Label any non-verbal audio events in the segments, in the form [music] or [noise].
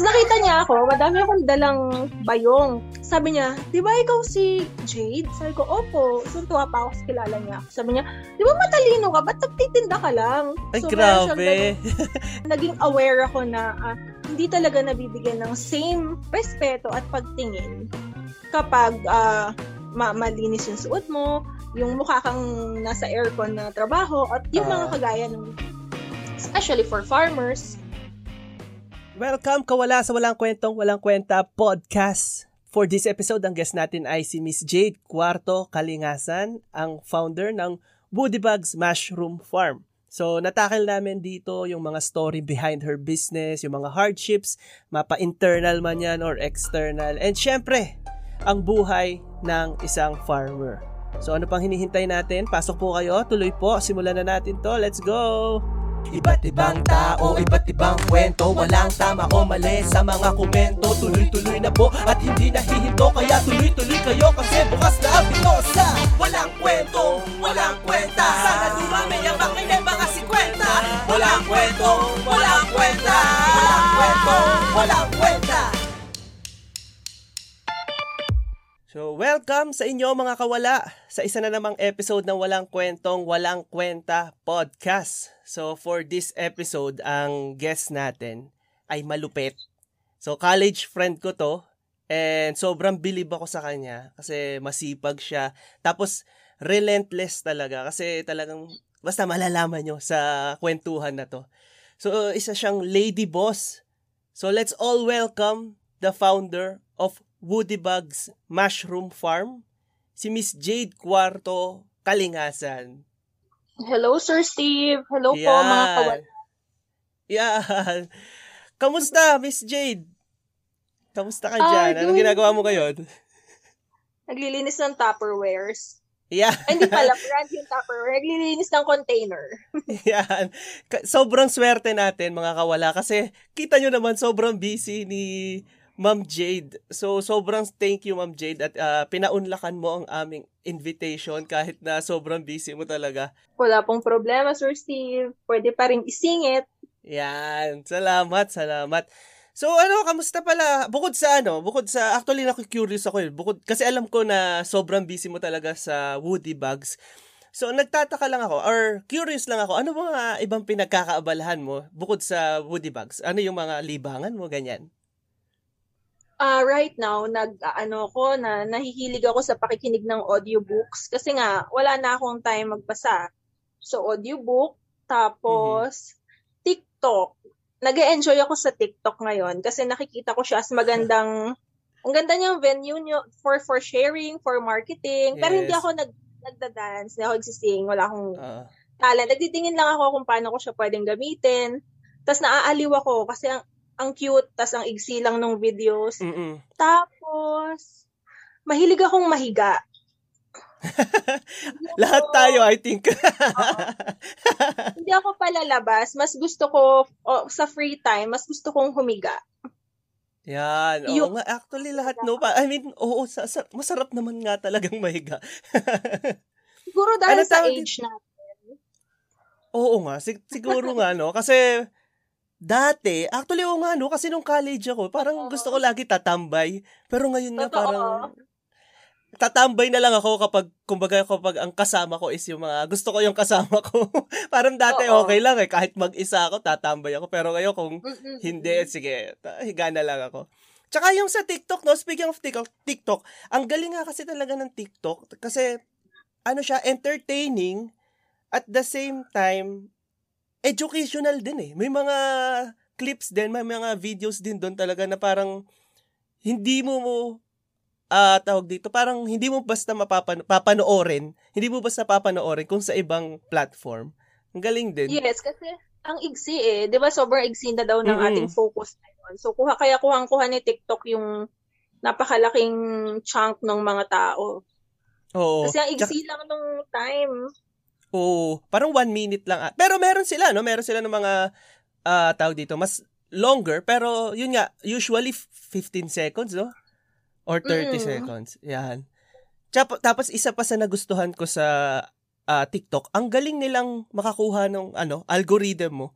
Tapos nakita niya ako, madami akong dalang bayong. Sabi niya, di ba ikaw si Jade? Sabi ko, opo. So, tuwa pa ako sa kilala niya. Sabi niya, di ba matalino ka? Ba't nagtitinda ka lang? Ay, so, grabe. naging aware ako na uh, hindi talaga nabibigyan ng same respeto at pagtingin kapag uh, ma- malinis yung suot mo, yung mukha kang nasa aircon na trabaho, at yung uh, mga kagaya ng, especially for farmers, Welcome kawala sa Walang Kwentong Walang Kwenta podcast. For this episode, ang guest natin ay si Miss Jade Cuarto Kalingasan, ang founder ng Bugs Mushroom Farm. So, natakil namin dito yung mga story behind her business, yung mga hardships, mapa-internal man yan or external. And syempre, ang buhay ng isang farmer. So, ano pang hinihintay natin? Pasok po kayo, tuloy po, simulan na natin to. Let's go! Iba't ibang tao, iba't ibang kwento. Walang tama o mali sa mga komento. Tuloy-tuloy na po at hindi nahihinto. Kaya tuloy-tuloy kayo kasi bukas na ang pito sa Walang kwento, walang kwenta. Sana dumami ang makinig mga si kwenta Walang kwento, walang kwenta. Walang kwento, walang kwenta. So, welcome sa inyo mga kawala sa isa na namang episode ng Walang Kwentong Walang Kwenta podcast. So, for this episode, ang guest natin ay malupit. So, college friend ko to and sobrang bilib ako sa kanya kasi masipag siya. Tapos, relentless talaga kasi talagang basta malalaman nyo sa kwentuhan na to. So, isa siyang lady boss. So, let's all welcome the founder of Woody Bugs Mushroom Farm, si Miss Jade Cuarto Kalingasan. Hello, Sir Steve. Hello Yan. po, mga kawan. Yan. Kamusta, Miss Jade? Kamusta ka dyan? Uh, Anong ginagawa mo ngayon? Naglilinis ng Tupperwares. Yeah. Ay, hindi pala, brand yung Tupperware. Naglilinis ng container. [laughs] Yan. Sobrang swerte natin, mga kawala. Kasi, kita nyo naman, sobrang busy ni Ma'am Jade. So, sobrang thank you, Ma'am Jade. At uh, pinaunlakan mo ang aming invitation kahit na sobrang busy mo talaga. Wala pong problema, Sir Steve. Pwede pa rin isingit. Yan. Salamat, salamat. So ano, kamusta pala? Bukod sa ano, bukod sa, actually ako curious ako eh. Bukod, kasi alam ko na sobrang busy mo talaga sa Woody Bugs. So nagtataka lang ako, or curious lang ako, ano mga ibang pinagkakaabalahan mo bukod sa Woody Bugs? Ano yung mga libangan mo, ganyan? Uh, right now, nag, ano ko, na nahihilig ako sa pakikinig ng audiobooks kasi nga, wala na akong time magbasa. So, audiobook, tapos, mm-hmm. TikTok. nag enjoy ako sa TikTok ngayon kasi nakikita ko siya as magandang, ang ganda niyang venue niyo for for sharing, for marketing. Yes. Pero hindi ako nag, nagda-dance, hindi ako existing, wala akong uh. talent. Nagtitingin lang ako kung paano ko siya pwedeng gamitin. Tapos naaaliw ako kasi ang, ang cute, tas ang igsi lang ng videos. Mm-mm. Tapos, mahilig akong mahiga. [laughs] Lahat tayo, I think. Hindi ako palalabas. Mas gusto ko, oh, sa free time, mas gusto kong humiga. Yan. Oo yung, nga, actually lahat no. I mean, oo, sa, sa, masarap naman nga talagang [laughs] mahiga. siguro dahil ano sa age natin. Oo nga, sig- siguro nga, no? Kasi, Dati, actually oo nga no, kasi nung college ako, parang gusto ko lagi tatambay. Pero ngayon nga parang tatambay na lang ako kapag kumbaga kapag ang kasama ko is yung mga gusto ko yung kasama ko. [laughs] parang dati Oo. okay lang eh kahit mag-isa ako tatambay ako pero ngayon kung hindi sige, higa na lang ako. Tsaka yung sa TikTok no, speaking of TikTok, TikTok, ang galing nga kasi talaga ng TikTok kasi ano siya entertaining at the same time educational din eh. May mga clips din, may mga videos din doon talaga na parang hindi mo mo uh, tawag dito, parang hindi mo basta mapapan papanoorin, hindi mo basta papanoorin kung sa ibang platform. Ang galing din. Yes, kasi ang igsi eh, 'di ba sobrang igsi na daw ng mm-hmm. ating focus ngayon. So kuha kaya kuhang-kuha ni TikTok yung napakalaking chunk ng mga tao. Oo. Kasi ang igsi Tsaka, lang nung time. Oo, parang one minute lang. Pero meron sila, no? Meron sila ng mga uh, tawag dito, mas longer, pero yun nga, usually 15 seconds, no? Or 30 mm. seconds. Yan. Tapos isa pa sa nagustuhan ko sa uh, TikTok, ang galing nilang makakuha ng ano, algorithm mo.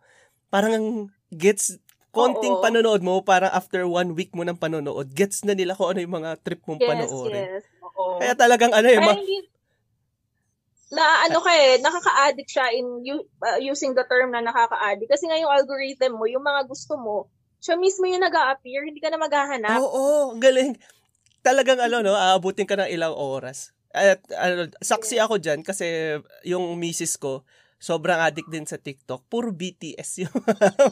Parang gets konting Oo. panonood mo, parang after one week mo ng panonood, gets na nila kung ano yung mga trip mong Yes, panoorin. yes. Oo. Kaya talagang ano eh, ma- hindi, na ano ka eh, nakaka-addict siya in uh, using the term na nakaka-addict. Kasi nga yung algorithm mo, yung mga gusto mo, siya mismo yung nag appear hindi ka na maghahanap. Oo, ang galing. Talagang ano, no, aabutin ka ng ilang oras. At ano, saksi ako dyan kasi yung misis ko, sobrang addict din sa TikTok. Puro BTS [laughs] yung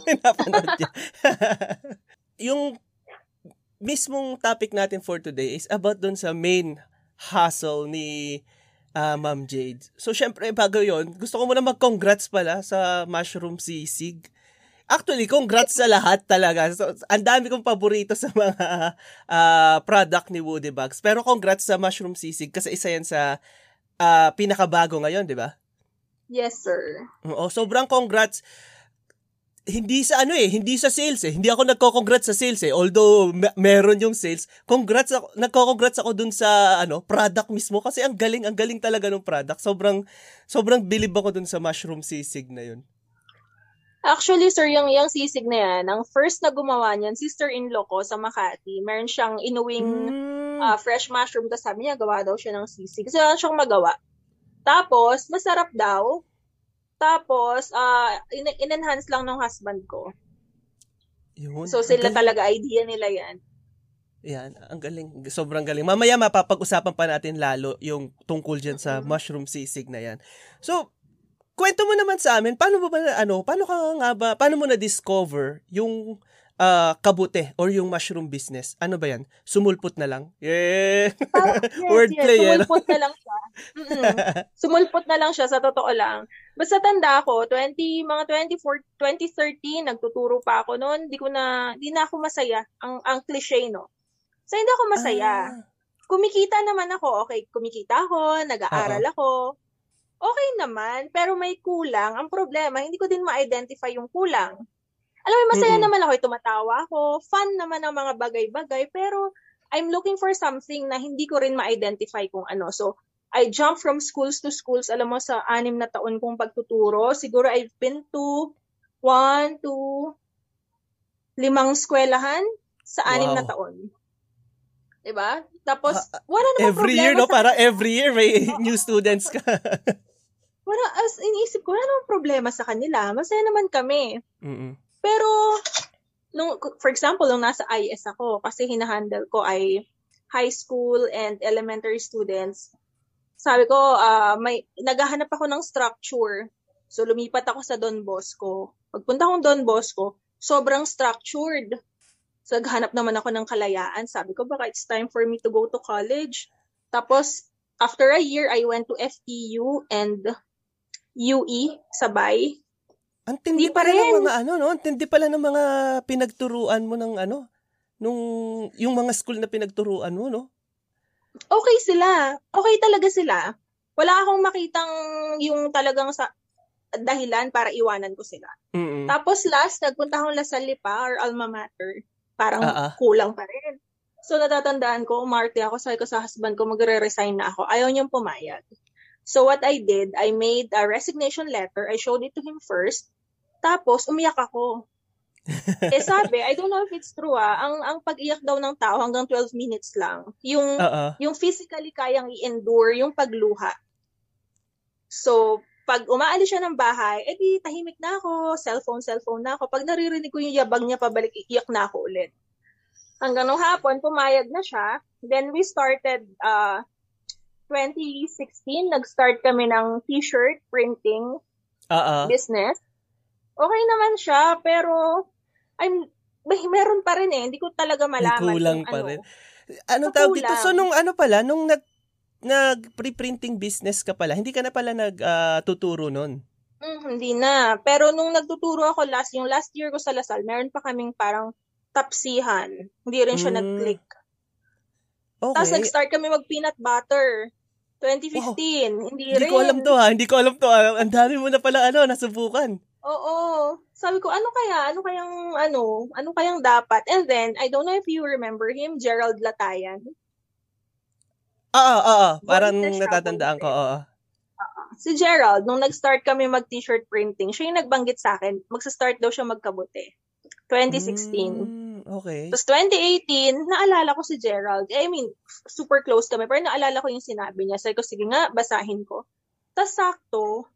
pinapanood niya. [laughs] yung mismong topic natin for today is about dun sa main hustle ni ah, Ma'am Jade. So, syempre, bago yon gusto ko muna mag-congrats pala sa Mushroom Sisig. Actually, congrats sa lahat talaga. So, ang dami kong paborito sa mga ah, product ni Woody Bugs. Pero congrats sa Mushroom Sisig kasi isa yan sa ah, pinakabago ngayon, di ba? Yes, sir. Oo, sobrang congrats. Hindi sa ano eh, hindi sa sales eh. Hindi ako nagko-congrats sa sales eh. Although me- meron yung sales, congrats ako, nagko-congrats ako dun sa ano, product mismo kasi ang galing, ang galing talaga ng product. Sobrang sobrang bilib ako dun sa mushroom sisig na yun. Actually, sir, yung, yung sisig na yan, ang first na gumawa niyan, sister-in-law ko sa Makati, meron siyang inuwing Mm. ah, fresh mushroom, tapos sabi niya, gawa daw siya ng sisig. Kasi wala siyang magawa. Tapos, masarap daw. Tapos, ah in- in-enhance lang ng husband ko. Yun. So, sila talaga, idea nila yan. Yan, ang galing. Sobrang galing. Mamaya mapapag-usapan pa natin lalo yung tungkol dyan sa mushroom sisig na yan. So, kwento mo naman sa amin, paano mo ba, ano, paano ka nga ba, paano mo na-discover yung ah, kabute or yung mushroom business? Ano ba yan? Sumulpot na lang? Yeah! Parang, [laughs] yes, Wordplay, yes, eh, sumulpot na lang siya. Mm-mm. [laughs] Sumulpot na lang siya, sa totoo lang. Basta tanda ko, 20, mga 24, 2013, nagtuturo pa ako noon. Di ko na, di na ako masaya. Ang, ang cliche, no? So, hindi ako masaya. Ah, kumikita naman ako. Okay, kumikita ako, nag-aaral ako. Okay naman, pero may kulang. Ang problema, hindi ko din ma-identify yung kulang. Alam mo, masaya Mm-mm. naman ako, tumatawa ako, fun naman ang mga bagay-bagay, pero I'm looking for something na hindi ko rin ma-identify kung ano. So, I jump from schools to schools. Alam mo, sa anim na taon kong pagtuturo, siguro I've been to one, two, limang eskwelahan sa anim na Wow. taon. Diba? Tapos, Ah, wala namang every problema year, no? sa- Para every year may [laughs] new students ka. Wala, as iniisip ko, wala namang problema sa kanila. Masaya naman kami. Mm-mm. Pero, nung, for example, nung nasa IS ako, kasi hinahandle ko ay high school and elementary students, sabi ko, ah, may, naghahanap ako ng structure. So, lumipat ako sa Don Bosco. Pagpunta kong Don Bosco, sobrang structured. So, naghanap naman ako ng kalayaan. Sabi ko, baka it's time for me to go to college. Tapos, after a year, I went to FTU and UE, sabay. Ang tindi Hindi pa pala ng mga ano, no? Ang tindi pala ng mga pinagturuan mo ng ano, nung, yung mga school na pinagturuan mo, no? okay sila. Okay talaga sila. Wala akong makitang yung talagang sa dahilan para iwanan ko sila. Mm-mm. Tapos last, nagpunta akong La Salle pa or Alma Mater. Parang ah. kulang pa rin. So natatandaan ko, umarte ako, sabi ko sa husband ko, magre-resign na ako. Ayaw niyang pumayag. So what I did, I made a resignation letter. I showed it to him first. Tapos, umiyak ako. eh sabi, I don't know if it's true ah, ang, ang pag-iyak daw ng tao hanggang 12 minutes lang. Yung Oo. yung physically kayang i-endure yung pagluha. So, pag umaalis siya ng bahay, edi tahimik na ako, cellphone, cellphone na ako. Pag naririnig ko yung yabang niya pabalik, iiyak na ako ulit. Hanggang nung hapon, pumayag na siya. Then we started, uh, 2016, nag-start kami ng t-shirt printing Oo. business. Okay naman siya, pero I'm, may, meron pa rin eh. Hindi ko talaga malaman. kulang kung pa ano. rin. Anong tawag dito? kulang. So, nung ano pala, nung nag, nag pre-printing business ka pala, hindi ka na pala nagtuturo nun? Mm, hindi na. Pero nung nagtuturo ako last, yung last year ko sa Lasal, meron pa kaming parang tapsihan. Hindi rin siya Mm. nag-click. Okay. Tapos nag-start kami mag-peanut butter. 2015. Hindi, Hindi rin. ko alam to ha. Hindi ko alam to ha. Ang dami mo na pala ano, nasubukan. Oo. Sabi ko, ano kaya? Ano kayang, ano? Ano kayang dapat? And then, I don't know if you remember him, Gerald Latayan. Oo, oo. Parang na natatandaan ko. bonus. Oo. Si Gerald, nung nag-start kami mag-t-shirt printing, siya yung nagbanggit sa akin, magsa-start daw siya magkabuti. 2016. Mm, okay. Tapos 2018, naalala ko si Gerald. I mean, super close kami. Pero naalala ko yung sinabi niya. Sabi ko, sige nga, basahin ko. Tapos sakto,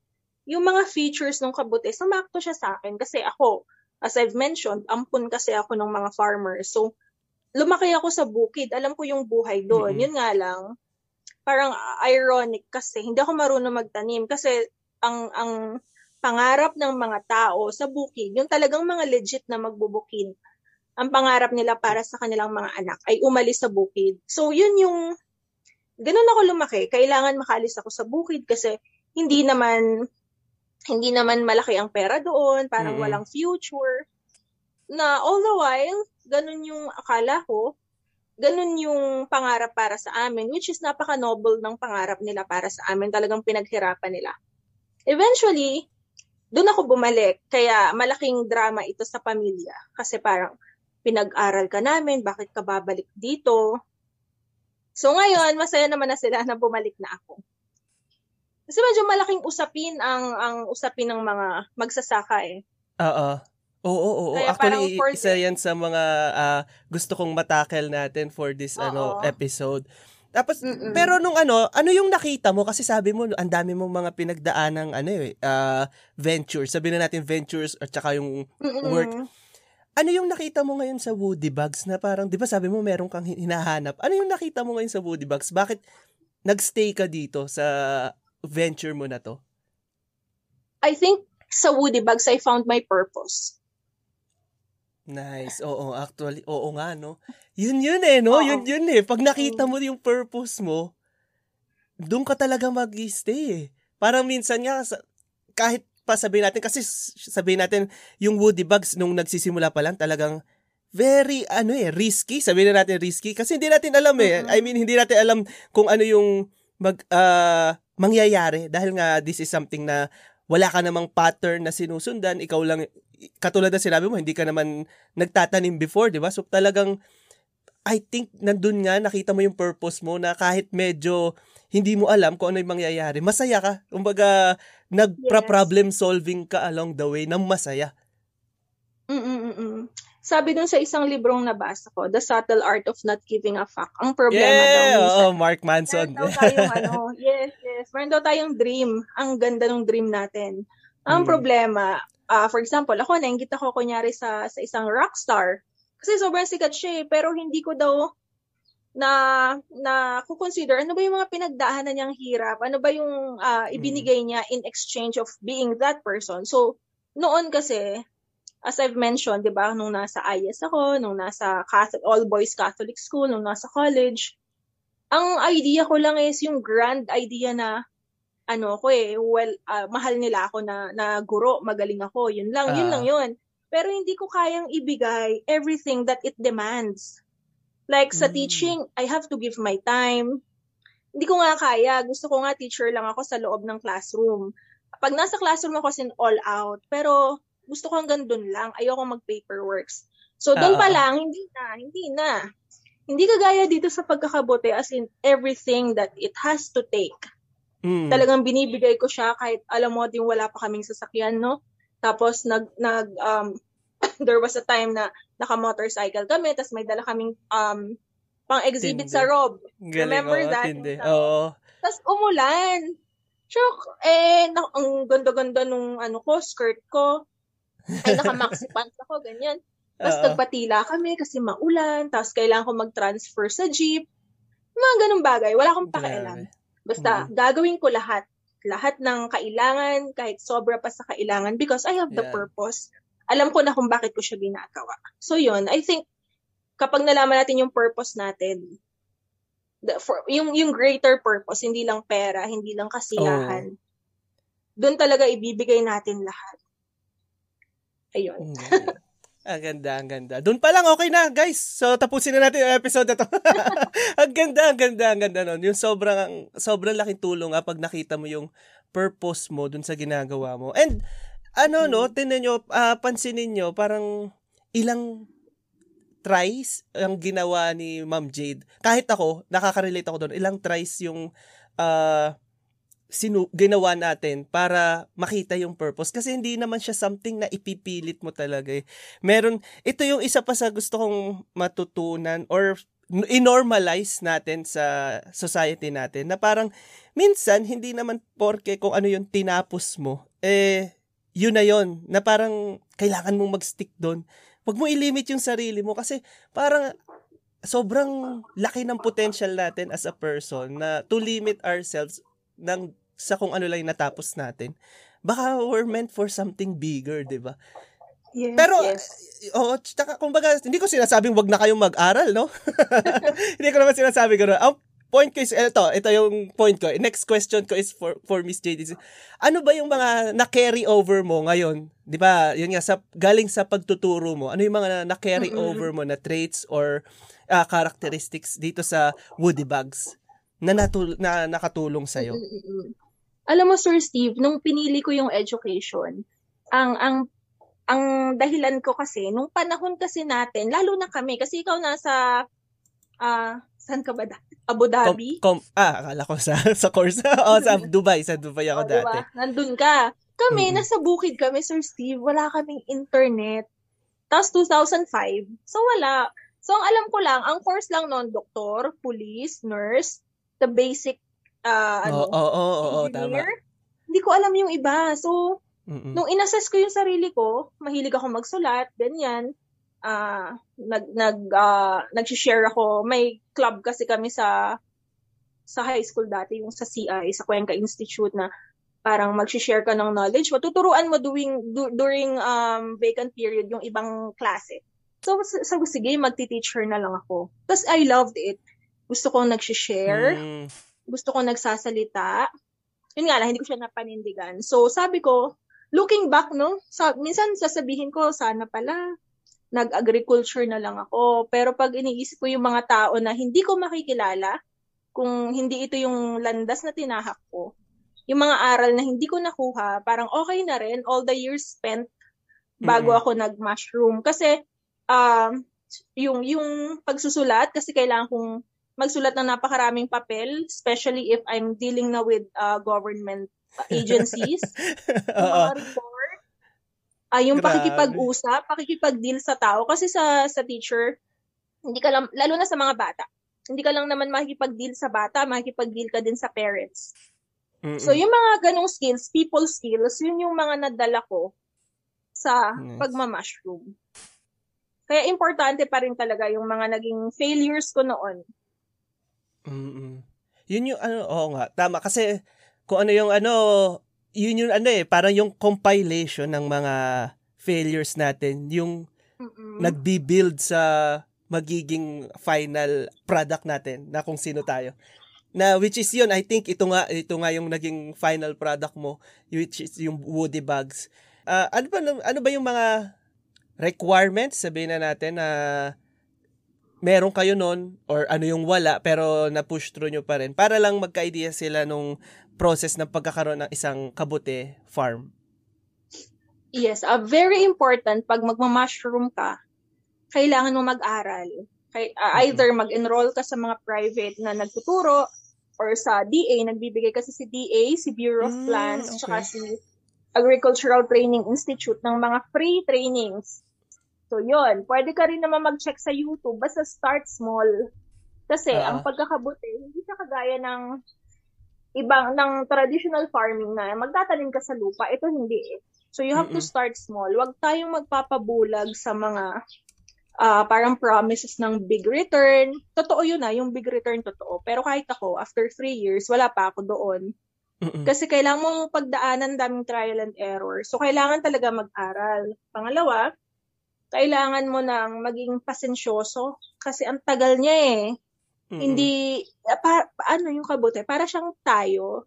yung mga features ng kabuti, sumakto siya sa akin. Kasi ako, as I've mentioned, ampun kasi ako ng mga farmers. So, lumaki ako sa bukid. Alam ko yung buhay doon. Mm-hmm. Yun nga lang, parang ironic kasi hindi ako marunong magtanim. Kasi ang ang pangarap ng mga tao sa bukid, yung talagang mga legit na magbubukid, ang pangarap nila para sa kanilang mga anak ay umalis sa bukid. So, yun yung, ganun ako lumaki. Kailangan makalis ako sa bukid kasi hindi naman, hindi naman malaki ang pera doon, parang Mm-mm. walang future. Na all the while, ganun yung akala ko, ganun yung pangarap para sa amin, which is napaka-noble ng pangarap nila para sa amin. Talagang pinaghirapan nila. Eventually, doon ako bumalik. Kaya malaking drama ito sa pamilya. Kasi parang pinag-aral ka namin, bakit ka babalik dito? So ngayon, masaya naman na sila na bumalik na ako. Kasi medyo malaking usapin ang ang usapin ng mga magsasaka eh. Oo. Oo, oo, oo. Actually, for isa yan sa mga ah, gusto kong matakel natin for this ano Oo. episode. Tapos, Mm-mm. pero nung ano, ano yung nakita mo? Kasi sabi mo, ang dami mong mga pinagdaan ng ano eh, ah, ventures. Sabi na natin ventures at saka yung Mm-mm. work. Ano yung nakita mo ngayon sa Woody Bugs na parang, di ba sabi mo meron kang hinahanap? Ano yung nakita mo ngayon sa Woody Bugs? Bakit nagstay ka dito sa venture mo na to? I think sa Woody Bugs, I found my purpose. Nice. Oo, actually, oo nga, no? Yun yun eh, no? Oo. Mm. Yun yun eh. Pag nakita mo yung purpose mo, doon ka talaga mag-stay eh. Parang minsan nga, kahit pa sabihin natin, kasi sabihin natin, yung woody bugs nung nagsisimula pa lang, talagang very, ano eh, risky. Sabihin na natin risky. Kasi hindi natin alam eh. Mhm. I mean, hindi natin alam kung ano yung mag, ah, mangyayari. Dahil nga, this is something na wala ka namang pattern na sinusundan. Ikaw lang, katulad na sinabi mo, hindi ka naman nagtatanim before, di ba? So talagang, I think, nandun nga, nakita mo yung purpose mo na kahit medyo hindi mo alam kung ano yung mangyayari, masaya ka. Kumbaga, nagpa-problem solving ka along the way ng masaya. Mm-mm-mm. Sabi dun sa isang librong nabasa ko, The Subtle Art of Not Giving a Fuck. Ang problema daw Yeah! minsan, Oo, Mark Manson. Meron daw tayong ano, [laughs] yes, yes. Meron daw tayong dream. Ang ganda ng dream natin. Ang Mm. problema, ah for example, ako, nainggit ako kunyari sa, sa isang rockstar. Kasi sobrang sikat siya eh, pero hindi ko daw na na consider ano ba yung mga pinagdaanan niyang hirap ano ba yung ah, ibinigay niya in exchange of being that person so noon kasi as I've mentioned 'di ba nung nasa IS ako nung nasa Catholic all boys Catholic school nung nasa college ang idea ko lang is yung grand idea na ano ko eh well ah, mahal nila ako na na guro magaling ako yun lang yun Ah. lang yun. Pero hindi ko kayang ibigay everything that it demands. Like sa Mm. teaching I have to give my time. Hindi ko nga kaya gusto ko nga teacher lang ako sa loob ng classroom. Pag nasa classroom ako sin all out. Pero gusto ko hanggang dun lang ayoko mag paperworks so doon Ah, pa lang hindi na hindi na hindi kagaya dito sa pagkakabote as in everything that it has to take Mm. talagang binibigay ko siya kahit alam mo din wala pa kaming sasakyan, no? Tapos nag nag um [coughs] there was a time na naka-motorcycle kami tapos may dala kaming um pang-exhibit sa Rob. Galing, remember oo, that? tindi. Oo. Tapos umulan. Shock. Eh, na, ang ganda-ganda nung ano ko, skirt ko. Ay, naka-maxi [laughs] pants ako, ganyan. Tapos Oo. nagpatila kami kasi maulan. Tapos kailangan ko mag-transfer sa jeep. Mga ganung bagay. Wala akong pakialam. Basta, gagawin ko lahat. Lahat ng kailangan, kahit sobra pa sa kailangan, because I have the Yeah. purpose. Alam ko na kung bakit ko siya ginagawa. So yun, I think, kapag nalaman natin yung purpose natin, the, for, yung, yung greater purpose, hindi lang pera, hindi lang kasiyahan, doon talaga ibibigay natin lahat. Ayun. Mm. [laughs] Ang ganda, ang ganda. Doon pa lang, okay na, guys. So, tapusin na natin yung episode na to. [laughs] ang ganda, ang ganda, ang ganda nun. Yung sobrang, sobrang laking tulong nga pag nakita mo yung purpose mo dun sa ginagawa mo. And, ano, no, tinan nyo, ah, pansinin nyo, parang ilang tries ang ginawa ni Ma'am Jade. Kahit ako, nakaka-relate ako doon. Ilang tries yung, ah, sinu- ginawa natin para makita yung purpose kasi hindi naman siya something na ipipilit mo talaga eh. Meron ito yung isa pa sa gusto kong matutunan or inormalize natin sa society natin na parang minsan hindi naman porke kung ano yung tinapos mo eh yun na yun na parang kailangan mong mag-stick doon. Huwag mo i-limit yung sarili mo kasi parang sobrang laki ng potential natin as a person na to limit ourselves ng sa kung ano lang yung natapos natin. Baka we're meant for something bigger, di ba? Yes, Pero, yes. oo, tsaka, kumbaga, hindi ko sinasabing wag na kayong mag-aral, no? [laughs] hindi ko naman sinasabi ko. Ang point ko is, ito, ito yung point ko. Next question ko is for, for Miss JD. Ano ba yung mga na-carry over mo ngayon? Di ba, yun nga, sa, galing sa pagtuturo mo, ano yung mga na-carry Mm-mm. over mo na traits or uh, characteristics dito sa Woody Bags na, natul- na nakatulong sa'yo? Mm-mm. Alam mo, Sir Steve, nung pinili ko yung education, ang ang ang dahilan ko kasi, nung panahon kasi natin, lalo na kami, kasi ikaw nasa, ah, saan ka ba dati? Abu Dhabi? Com, com, ah, akala ko sa, [laughs] sa course. [laughs] o, sa [laughs] Dubai. Sa Dubai ako O, dati. diba? Nandun ka. Kami, Mm-mm. nasa bukid kami, Sir Steve. Wala kaming internet. Tapos 2005. So, wala. So, ang alam ko lang, ang course lang noon, doktor, police, nurse, the basic, Oo, ano, oo, oo, oo, tama. engineer. Hindi ko alam yung iba. So, Mm-mm. nung inassess ko yung sarili ko, mahilig ako magsulat, ganyan. Ah, nag nag ah, nag-share ako. May club kasi kami sa sa high school dati, yung sa CI, sa Cuenca Institute na parang mag-share ka ng knowledge. Matuturuan mo doing du- during um vacant period yung ibang klase. So sabi sige, magti-teacher na lang ako. Tapos I loved it. Gusto kong nag-share Mm. Gusto ko nagsasalita. Yun nga lang, hindi ko siya napanindigan. So, sabi ko, looking back, no, sa, minsan sasabihin ko, sana pala, nag-agriculture na lang ako. Pero pag iniisip ko yung mga tao na hindi ko makikilala, kung hindi ito yung landas na tinahak ko, yung mga aral na hindi ko nakuha, parang okay na rin, all the years spent bago Mm-mm. ako nag-mushroom. Kasi, um, yung, yung pagsusulat, kasi kailangan kong magsulat ng napakaraming papel, especially if I'm dealing na with uh, government agencies. [laughs] mga report, ah yung Grabe. pakikipag-usap, pakikipag-deal sa tao. Kasi sa sa teacher, hindi ka lang, lalo na sa mga bata, hindi ka lang naman makikipag-deal sa bata, makikipag-deal ka din sa parents. Mm-mm. So, yung mga ganong skills, people skills, yun yung mga nadala ko sa Yes. pagma-mushroom. Kaya importante pa rin talaga yung mga naging failures ko noon. Mm-mm. Yun yung ano, oo nga, tama. Kasi kung ano yung ano, yun yung ano eh, parang yung compilation ng mga failures natin, yung Mm-mm. nagbi-build sa magiging final product natin na kung sino tayo. Na which is yun, I think ito nga ito nga yung naging final product mo, which is yung woody bags. Ah, ano ba ano ba yung mga requirements sabihin na natin na meron kayo nun or ano yung wala pero na-push through nyo pa rin para lang magka-idea sila nung process ng pagkakaroon ng isang kabute farm. Yes, uh, very important pag magma-mushroom ka, kailangan mo mag-aral. Kay, uh. Either mag-enroll ka sa mga private na nagtuturo or sa DA, nagbibigay kasi si DA, si Bureau of Mm, Plants, okay. tsaka si Agricultural Training Institute ng mga free trainings. So, yun. Pwede ka rin naman mag-check sa YouTube. Basta start small. Kasi, Ah. ang pagkakabuti, hindi siya kagaya ng ibang, ng traditional farming na magtatanim ka sa lupa. Ito hindi eh. So, you have to Mm-mm. start small. Huwag tayong magpapabulag sa mga ah, parang promises ng big return. Totoo yun na, yung big return totoo. Pero kahit ako, after three years, wala pa ako doon. Mm-mm. Kasi kailangan mo pagdaanan daming trial and error. So, kailangan talaga mag-aral. Pangalawa, kailangan mo nang maging pasensyoso. Kasi ang tagal niya eh. Mm-mm. Hindi, ah, pa, paano yung kabuti? Para siyang tayo.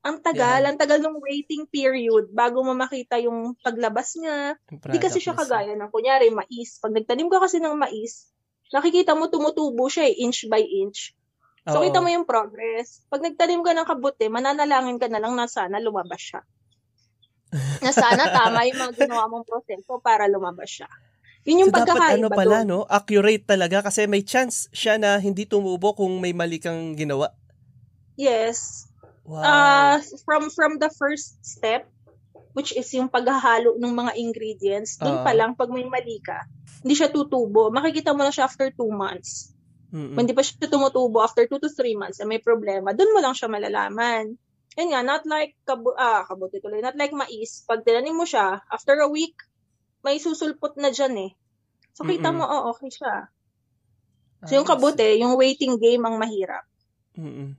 Ang tagal, Yeah. ang tagal ng waiting period bago mo makita yung paglabas niya. Hindi kasi siya kagaya ng, kunyari, mais. Pag nagtanim ka kasi ng mais, nakikita mo tumutubo siya eh, inch by inch. So, Oo. kita mo yung progress. Pag nagtanim ka ng kabuti, mananalangin ka na lang na sana lumabas siya. Na sana tama yung mga ginawa mong proseso para lumabas siya. Yun yung so, dapat pagkakaiba ano pala, doon. no? Accurate talaga kasi may chance siya na hindi tumubo kung may mali kang ginawa. Yes. Wow. Ah, from from the first step, which is yung paghahalo ng mga ingredients, dun Oo. pa lang, pag may mali ka, hindi siya tutubo. Makikita mo na siya after two months. Mm-mm. Kung hindi pa siya tumutubo after two to three months, eh, may problema, dun mo lang siya malalaman. Yun nga, not like kabu ah, kabuti tuloy, not like mais. Pag tinanim mo siya, after a week, may susulpot na dyan eh. So, kita Mm-mm. mo, oh, okay siya. So, yung Ah, kabuti, yung waiting game ang mahirap. Mm-mm.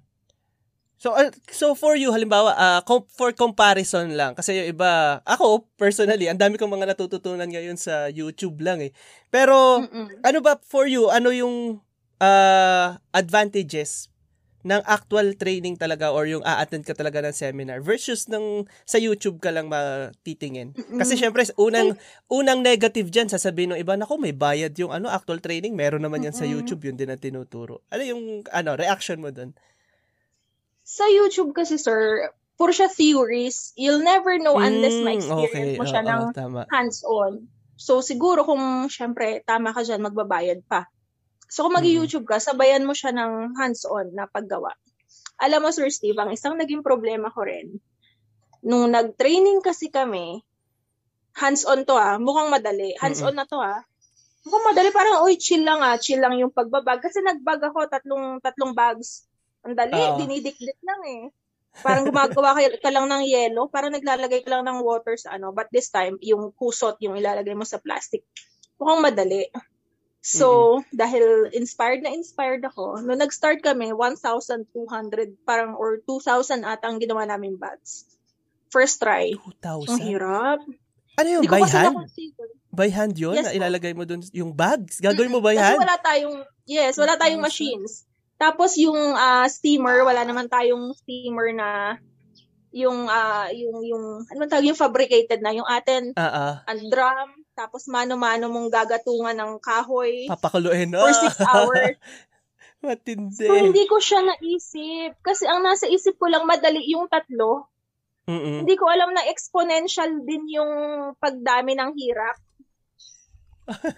So uh, so for you halimbawa ah, com- for comparison lang kasi yung iba ako personally ang dami kong mga natututunan ngayon sa YouTube lang eh. Pero Mm-mm. ano ba for you ano yung ah, advantages ng actual training talaga or yung a-attend ka talaga ng seminar versus ng sa YouTube ka lang matitingin. Kasi syempre unang unang negative diyan sasabihin ng iba nako may bayad yung ano actual training meron naman yan sa. YouTube yun din ang tinuturo. Ano yung ano reaction mo doon? Sa YouTube kasi, sir, puro siya theories. You'll never know unless Mm, ma-experience mo siya oo, ng tama. hands-on. So, siguro kung, syempre, tama ka dyan, magbabayad pa. So, kung Mm. mag-YouTube ka, sabayan mo siya ng hands-on na paggawa. Alam mo, Sir Steve, ang isang naging problema ko rin, nung nag-training kasi kami, hands-on to ah, mukhang madali. Hands-on na to ah. Mukhang madali, parang, oy, chill lang ah, chill lang yung pagbabag. Kasi nagbag ako, tatlong, tatlong bags. Ang dali, Oo. dinidikdik lang eh. Parang gumagawa ka, ka lang ng yellow, parang naglalagay ka lang ng water sa ano. But this time, yung kusot, yung ilalagay mo sa plastic, mukhang madali. So, dahil inspired na inspired ako, nung nag-start kami, 1,200 parang or 2,000 ata ang ginawa namin bags. First try. Ang 2,000? hirap. Ano yung by hand? By hand yun? Yes na po. ilalagay mo dun yung bags? Gagawin mo by Kasi hand? wala tayong, yes, wala tayong 2,000. machines. Tapos yung ah, steamer, wala naman tayong steamer na yung ah yung yung ano man tawag yung fabricated na yung atin ah. ang drum tapos mano-mano mong gagatungan ng kahoy Papakuluin. for Ah, 6 hours. [laughs] Matindi. So, hindi ko siya naisip. Kasi ang nasa isip ko lang madali yung tatlo. Mm-mm. Hindi ko alam na exponential din yung pagdami ng hirap.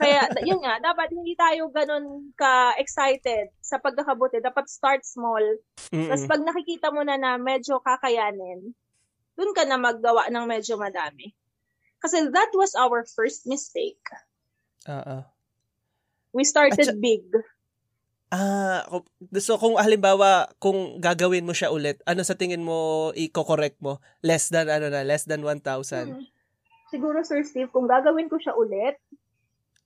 Kaya, [laughs] yun nga, dapat hindi tayo ganun ka-excited sa pagkakabuti. Dapat start small. Mm-mm. Tapos pag nakikita mo na na medyo kakayanin, dun ka na maggawa ng medyo madami. Kasi that was our first mistake. Ah. We started At big. Ah, so kung halimbawa, kung gagawin mo siya ulit, ano sa tingin mo i-correct mo? Less than, ano na, less than 1,000? Hmm. Siguro, Sir Steve, kung gagawin ko siya ulit,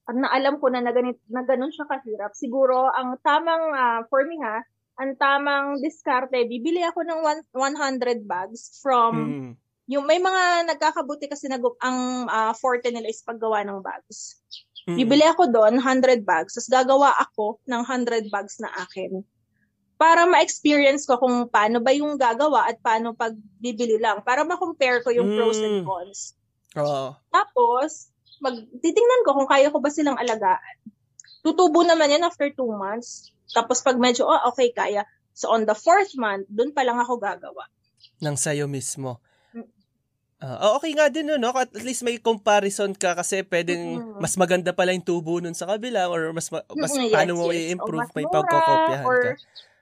at naalam ko na na, ganit, na ganun siya kahirap, siguro, ang tamang, ah, for me ha, ang tamang diskarte, bibili ako ng one, 100 bags from, Mm. Yung may mga nagkakabuti kasi nag, ang ah, forte nila is paggawa ng bags. Mm-mm. Bibili ako doon, 100 bags, tapos gagawa ako ng 100 bags na akin. Para ma-experience ko kung paano ba yung gagawa at paano pag bibili lang. Para ma-compare ko yung pros and Mm. cons. Oo. Tapos, mag, titingnan ko kung kaya ko ba silang alagaan. Tutubo naman yan after two months. Tapos pag medyo, oh, okay, kaya. So on the fourth month, dun pa lang ako gagawa. Nang sa'yo mismo. Oh, okay nga din, no? no? At least may comparison ka kasi pwedeng Mm-mm. mas maganda pala yung tubo nun sa kabila or mas, ma- mas Mm, yes, paano mo yes. i-improve, O mas may pagkokopyahan or, ka.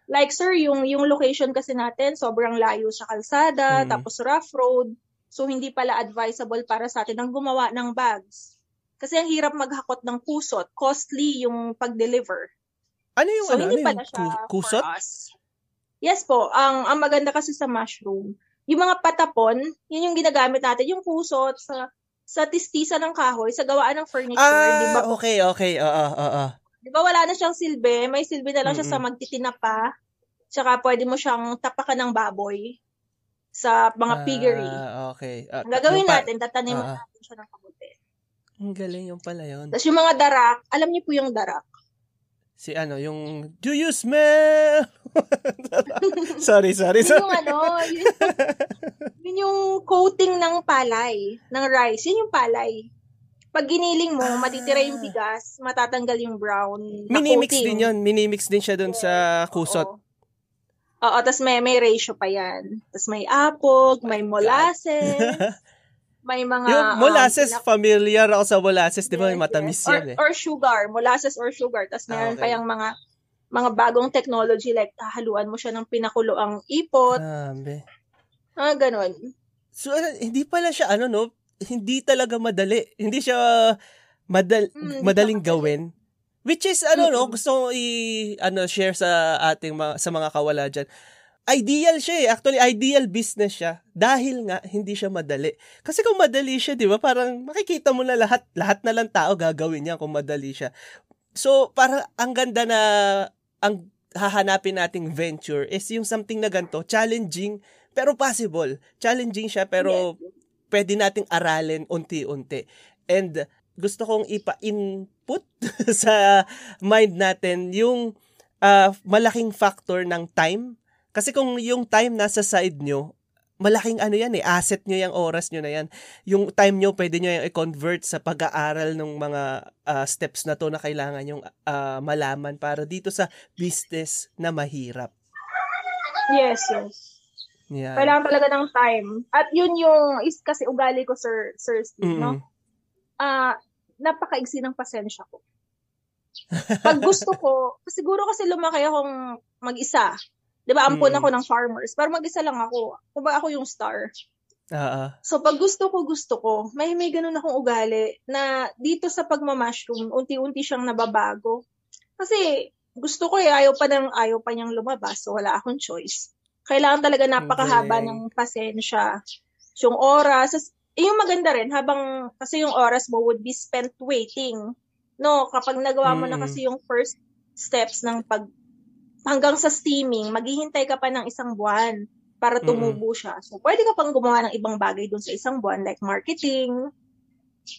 Like, sir, yung, yung location kasi natin, sobrang layo sa kalsada, Mm. tapos rough road. So, hindi pala advisable para sa atin ang gumawa ng bags. Kasi ang hirap maghakot ng kusot. Costly yung pag-deliver. Ano yung, So, ano, hindi ano yung pala siya ku- kusot? for us. Yes po. Ang, ang maganda kasi sa mushroom, yung mga patapon, yun yung ginagamit natin. Yung kusot sa sa tistisa ng kahoy, sa gawaan ng furniture, di ba? Ah, okay, okay. Oo, oo, oo. Di ba wala na siyang silbi? May silbi na lang siya sa magtitinapa. Tsaka pwede mo siyang tapakan ng baboy sa mga piggery. Ah, okay. Ah, Ang gagawin yung pa- natin, tataniman Ah. natin siya ng kabuti. Ang galing yung pala yun. Tapos yung mga darak, alam niyo po yung darak. Si ano, yung, do you smell? [laughs] sorry, sorry, Yun sorry. yung ano, yun, [laughs] yun yung coating ng palay, ng rice. Yun yung palay. Pag giniling mo, Ah. matitira yung bigas, matatanggal yung brown Minimix coating. din yun. Minimix din siya dun sa kusot. Oo. Oo, tapos may, may ratio pa yan. Tapos may apog, may [laughs] molasses, may mga... yung um, molasses, pinak- familiar ako sa molasses. Di ba may Yes, matamis yes. Or, yan eh. or sugar, molasses or sugar. Tapos Ah, meron pa okay. yung mga mga bagong technology like hahaluan mo siya ng pinakuloang ipot. Grabe. Ah, ganun. So, ano, hindi pala siya, ano, no? Hindi talaga madali. Hindi siya madal Mm, madaling madali. gawin. Which is, ano, no? Mm-mm. Gusto ko i, ano, share sa ating mga, sa mga kawala dyan. Ideal siya eh. Actually, ideal business siya. Dahil nga, hindi siya madali. Kasi kung madali siya, di ba? Parang makikita mo na lahat, lahat na lang tao gagawin niya kung madali siya. So, parang ang ganda na ang hahanapin nating venture is yung something na ganito, challenging, pero possible. Challenging siya, pero Yes. pwede nating aralin unti-unti. And gusto kong ipa-input [laughs] sa mind natin yung ah, malaking factor ng time. Kasi kung yung time nasa side nyo, malaking ano yan eh, asset nyo yung oras nyo na yan. Yung time nyo, pwede nyo yung i-convert sa pag-aaral ng mga ah, steps na to na kailangan yung ah, malaman para dito sa business na mahirap. Yes, yes. Yan. Kailangan talaga ng time. At yun yung, is kasi ugali ko, Sir, Sir Steve, Mm-mm. no? Ah, napakaigsi ng pasensya ko. Pag gusto ko, siguro kasi lumaki akong mag-isa. 'Di ba? Ampun Mm. ako ng farmers. Pero mag-isa lang ako. Kung ba ako yung star. Oo. So, pag gusto ko, gusto ko. May may ganun akong ugali na dito sa pagmamashroom, unti-unti siyang nababago. Kasi, gusto ko eh, ayaw pa, ng, ayaw pa niyang lumabas. So, wala akong choice. Kailangan talaga napakahaba galing. ng pasensya. Yung oras. As- Eh, yung maganda rin, habang, kasi yung oras mo would be spent waiting. No, kapag nagawa mo na Mm. kasi yung first steps ng pag, hanggang sa steaming, maghihintay ka pa ng isang buwan para Mm. tumubo siya. So, pwede ka pang gumawa ng ibang bagay dun sa isang buwan, like marketing.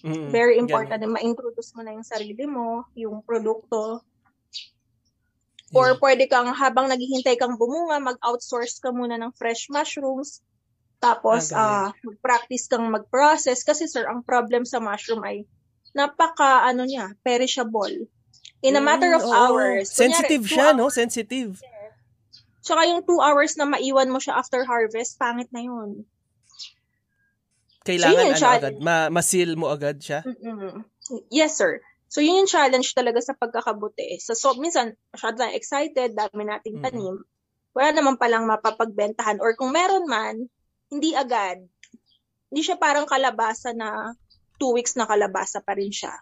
Mm-mm. Very important na ma-introduce mo na yung sarili mo, yung produkto. Or pwede kang, habang naghihintay kang bumunga, mag-outsource ka muna ng fresh mushrooms. Tapos, Ah, ah mag-practice kang mag-process. Kasi, sir, ang problem sa mushroom ay napaka, ano niya, perishable. In a matter of Mm, hours. Sensitive siya, no? hours. Sensitive. Tsaka yung two hours na maiwan mo siya after harvest, pangit na yun. Kailangan yun yung ano challenge. agad, ma- masil mo agad siya. Mm-mm. Yes, sir. So, yun yung challenge talaga sa pagkakabuti. So, so minsan, masyado tayong excited, dami nating Mm. tanim. Wala naman palang mapapagbentahan. Or kung meron man, hindi agad. Hindi siya parang kalabasa na two weeks na kalabasa pa rin siya.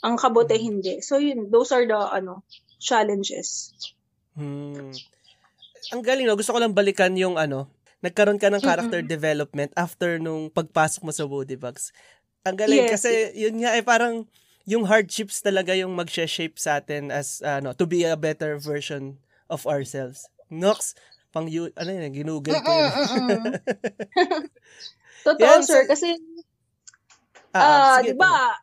Ang kabuti, Mm. hindi. So, yun, those are the, ano, challenges. Hmm. Ang galing, no? Gusto ko lang balikan yung ano, nagkaroon ka ng character development after nung pagpasok mo sa Woody Bugs. Ang galing Yes, kasi yun nga eh parang yung hardships talaga yung mag-shape sa atin as ano to be a better version of ourselves. Nox, pang you, ano yun, ginugol ko yun. [laughs] Totoo, Yan, sir. so- Kasi, Ah, sige, di ba,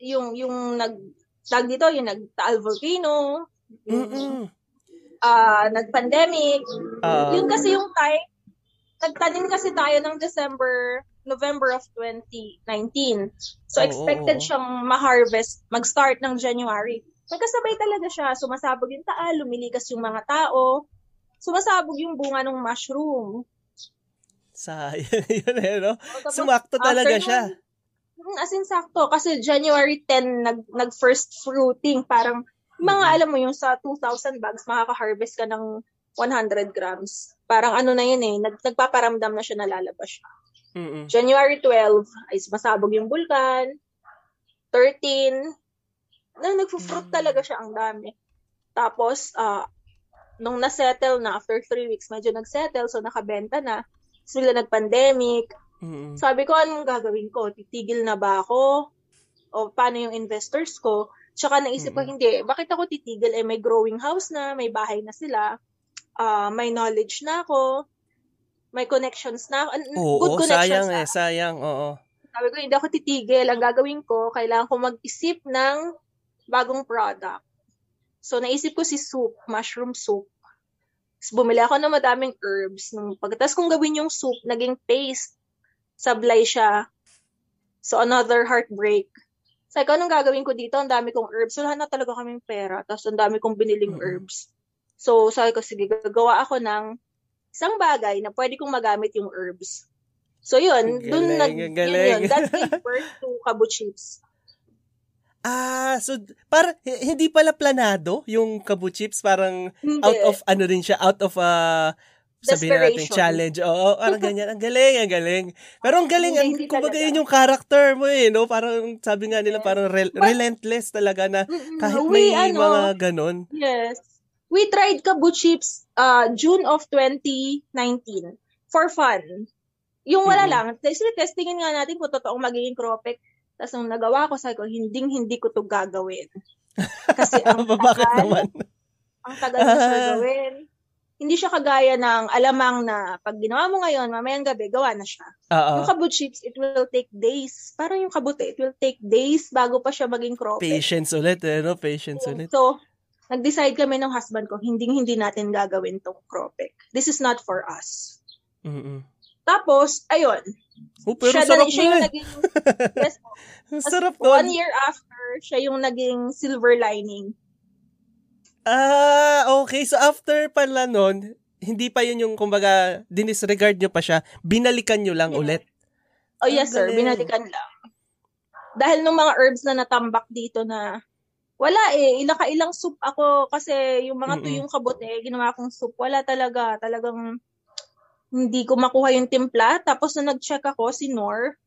yung, yung nag, tag dito, yung nag-Taal Volcano, yung, Mm-mm. ah, nag-pandemic. Ah. yun kasi yung time, nagtanim kasi tayo ng December, November of 2019. So, expected oo. siyang ma-harvest, mag-start ng January. Magkasabay talaga siya. Sumasabog yung taal, lumiligas yung mga tao. Sumasabog yung bunga ng mushroom. Sayang [laughs] yun eh, no? Tapos, Sumakto talaga after siya. nun, As in, sakto. Kasi January 10, nag, nag-first fruiting. Parang, mga Mhm. alam mo yung sa 2,000 bags, makaka-harvest ka ng 100 grams. Parang ano na yun eh, nag, nagpaparamdam na siya na lalabas siya. Mm-mm. January 12, ay masabog yung bulkan. 13, na nagfo-fruit Mm. talaga siya ang dami. Tapos, ah, nung na-settle na, after 3 weeks, medyo nag-settle, so nakabenta na. Bigla nag-pandemic. Mm-mm. Sabi ko, anong gagawin ko? Titigil na ba ako? O paano yung investors ko? Tsaka naisip ko, Mm-mm. hindi. Bakit ako titigil? Eh, may growing house na, may bahay na sila, ah, may knowledge na ako, may connections na ako. Oo, good connections sayang na eh, sayang, oo. sabi ko, hindi ako titigil. Ang gagawin ko, kailangan ko mag-isip ng bagong product. So, naisip ko si soup, mushroom soup. Tapos, bumili ako ng madaming herbs. Nung pagkatapos kong gawin yung soup, naging paste. Sablay siya. So, another heartbreak. Sabi ko, anong gagawin ko dito? Ang dami kong herbs. Wala na talaga kaming pera. Tapos, ang dami kong biniling Mm-mm. herbs. So, sabi ko, sige, gagawa ako ng isang bagay na pwede kong magamit yung herbs. So, yun. Ang Dun galing, nag, ang yun, galing. yun. That gave [laughs] birth to Kabu Chips. Ah, so para hindi pala planado yung Kabu Chips, parang Hindi. out of ano rin siya, out of uh, sabihin na natin challenge. Oo, parang ganyan. Ang galing, ang galing. Pero ang galing, ang, kumbaga yun yung character mo eh, no? Parang sabi nga nila, parang rel- But- relentless talaga na kahit We, may ano, mga ganon. Yes. We tried Kabu Chips uh, June of 2019 for fun. Yung wala Mhm. lang. Kasi testingin nga natin kung totoong magiging cropek. Tapos nung nagawa ko, sabi ko, hindi hindi ko to gagawin. [laughs] Kasi ang tagal, naman? ang tagal mo sir Ah. gawin. Hindi siya kagaya ng alamang na pag ginawa mo ngayon, mamayang gabi, gawa na siya. Oo. Yung kabut chips, it will take days. Parang yung kabute, it will take days bago pa siya maging cropek. Patience ulit, eh, no? Patience ulit. So, nag-decide kami ng husband ko, hindi hindi natin gagawin tong cropek. This is not for us. Mm-mm. Tapos, ayun. Oh, pero siya, sarap na, siya yung eh. naging, [laughs] yes, sarap one year after, siya yung naging silver lining. Ah, okay. So after pala nun, hindi pa yun yung, kumbaga, dinisregard nyo pa siya, binalikan nyo lang Yeah. ulit. Oh yes sir, galing. binalikan lang. Dahil nung mga herbs na natambak dito na, wala eh, ilang soup ako kasi yung mga Mm-mm. tuyong kabute, ginawa kong soup, wala talaga, talagang hindi ko makuha yung timpla. Tapos nung nag-check ako, si Nor,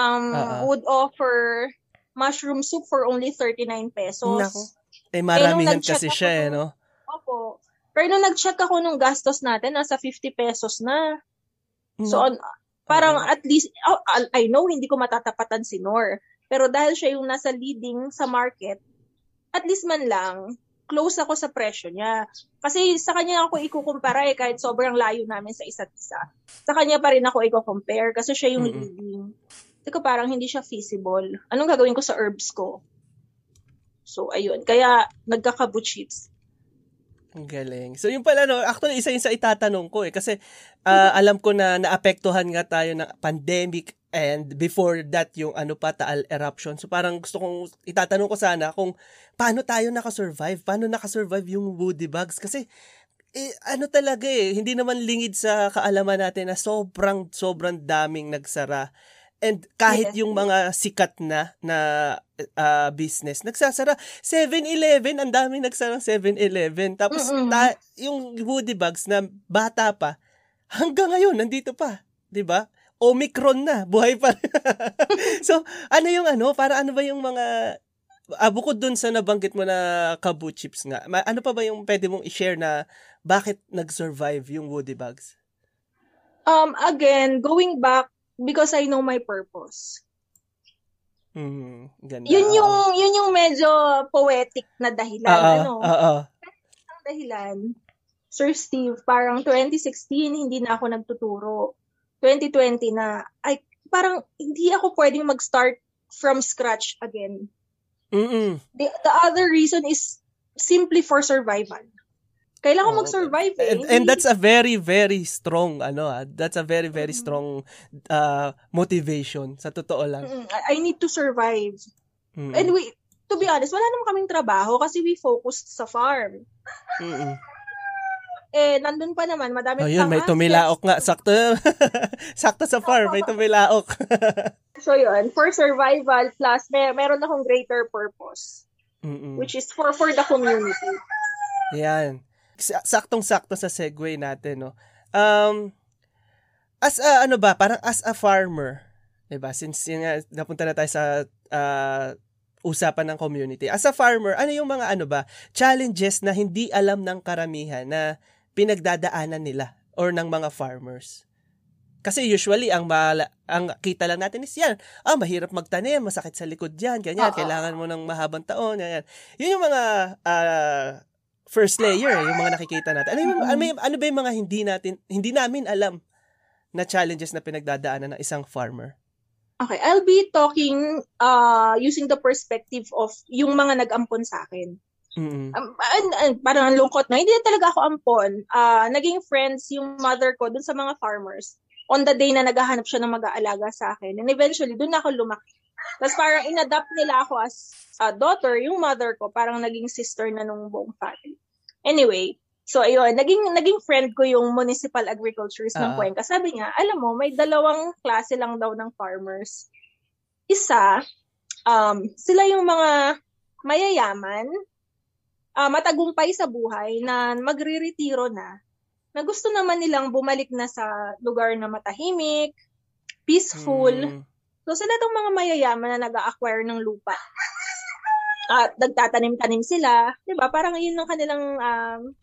um, ah. would offer mushroom soup for only 39 pesos. Nako. Eh, maramihan nag-check kasi ako siya eh, no? Opo. Pero nung nag-check ako nung gastos natin, nasa 50 pesos na. So, Mm. on, parang Oo. at least, oh, I know hindi ko matatapatan si Nor. Pero dahil siya yung nasa leading sa market, at least man lang, close ako sa presyo niya. Kasi sa kanya ako ikukumpara eh, kahit sobrang layo namin sa isa't isa. Sa kanya pa rin ako iko-compare kasi siya yung Mm-mm. leading. Kasi ko parang hindi siya feasible. Anong gagawin ko sa herbs ko? So, ayun. Kaya, nagkakabut chips. Ang galing. So yung pala no, actually isa yun sa itatanong ko eh kasi ah, alam ko na naapektuhan nga tayo ng pandemic and before that yung ano pa Taal eruption. So parang gusto kong itatanong ko sana kung paano tayo nakasurvive, paano nakasurvive yung woody bugs kasi eh, ano talaga eh, hindi naman lingid sa kaalaman natin na sobrang sobrang daming nagsara. And kahit Yes. yung mga sikat na na ah, business nagsasara 7-Eleven, ang daming nagsarang 7-Eleven. Tapos Mm-mm. ta- yung woody bags na bata pa, hanggang ngayon nandito pa, 'di ba? Omicron na, buhay pa. [laughs] so, ano yung ano, para ano ba yung mga ah, bukod dun sa nabanggit mo na kabu chips nga, ma- ano pa ba yung pwede mong i-share na bakit nag-survive yung woody bags? Um, again, going back, because I know my purpose. Ganda. Yun yung, yun yung medyo poetic na dahilan. Oo, ano? oo. Ang dahilan, Sir Steve, parang 2016, hindi na ako nagtuturo. 2020 na, ay, parang hindi ako pwedeng mag-start from scratch again. Mm-mm. The, the other reason is simply for survival. Kailangan Oo. mag-survive eh. And, and that's a very, very strong, ano ah, that's a very, very strong uh, motivation, sa totoo lang. I I need to survive. Mm-mm. And we, to be honest, wala naman kaming trabaho kasi we focused sa farm. Mm-mm. Eh, nandun pa naman, madami Ayun, may tumilaok nga. Sakto, [laughs] sakto sa farm, may tumilaok. [laughs] So yun, for survival plus may meron akong greater purpose, Mm-mm. which is for for the community. Yan. Sa- Saktong-sakto sa segue natin, no. Um, as a, ano ba, parang as a farmer, ba? Since yun nga, napunta na tayo sa ah, usapan ng community. As a farmer, ano yung mga ano ba, challenges na hindi alam ng karamihan na pinagdadaanan nila or ng mga farmers? Kasi usually ang mala, ang kita lang natin is yan. Ah, mahirap magtanim, masakit sa likod yan, ganyan. Oo. Kailangan mo ng mahabang taon, ganyan. Yun yung mga ah, first layer, eh, yung mga nakikita natin. Ano, yung, ano, yung- ano ba yung mga hindi natin, hindi namin alam na challenges na pinagdadaanan ng isang farmer? Okay, I'll be talking uh using the perspective of yung mga nag-ampon sa akin. Mm-mm. Um, and- and parang ang lungkot na, hindi na talaga ako ampon. Ah, naging friends yung mother ko dun sa mga farmers on the day na naghahanap siya ng mag-aalaga sa akin. And eventually, dun ako lumaki. Tapos parang inadapt nila ako as a daughter, yung mother ko, parang naging sister na nung buong family. Anyway, so ayun, naging, naging friend ko yung municipal agriculturist Ah. ng Cuenca. Sabi niya, alam mo, may dalawang klase lang daw ng farmers. Isa, um, sila yung mga mayayaman, uh, matagumpay sa buhay na magre-retiro na, na gusto naman nilang bumalik na sa lugar na matahimik, peaceful. Hmm. So sila tong mga mayayaman na nag-acquire ng lupa. At uh, nagtatanim-tanim sila, 'di ba? Parang 'yun ang kanilang um,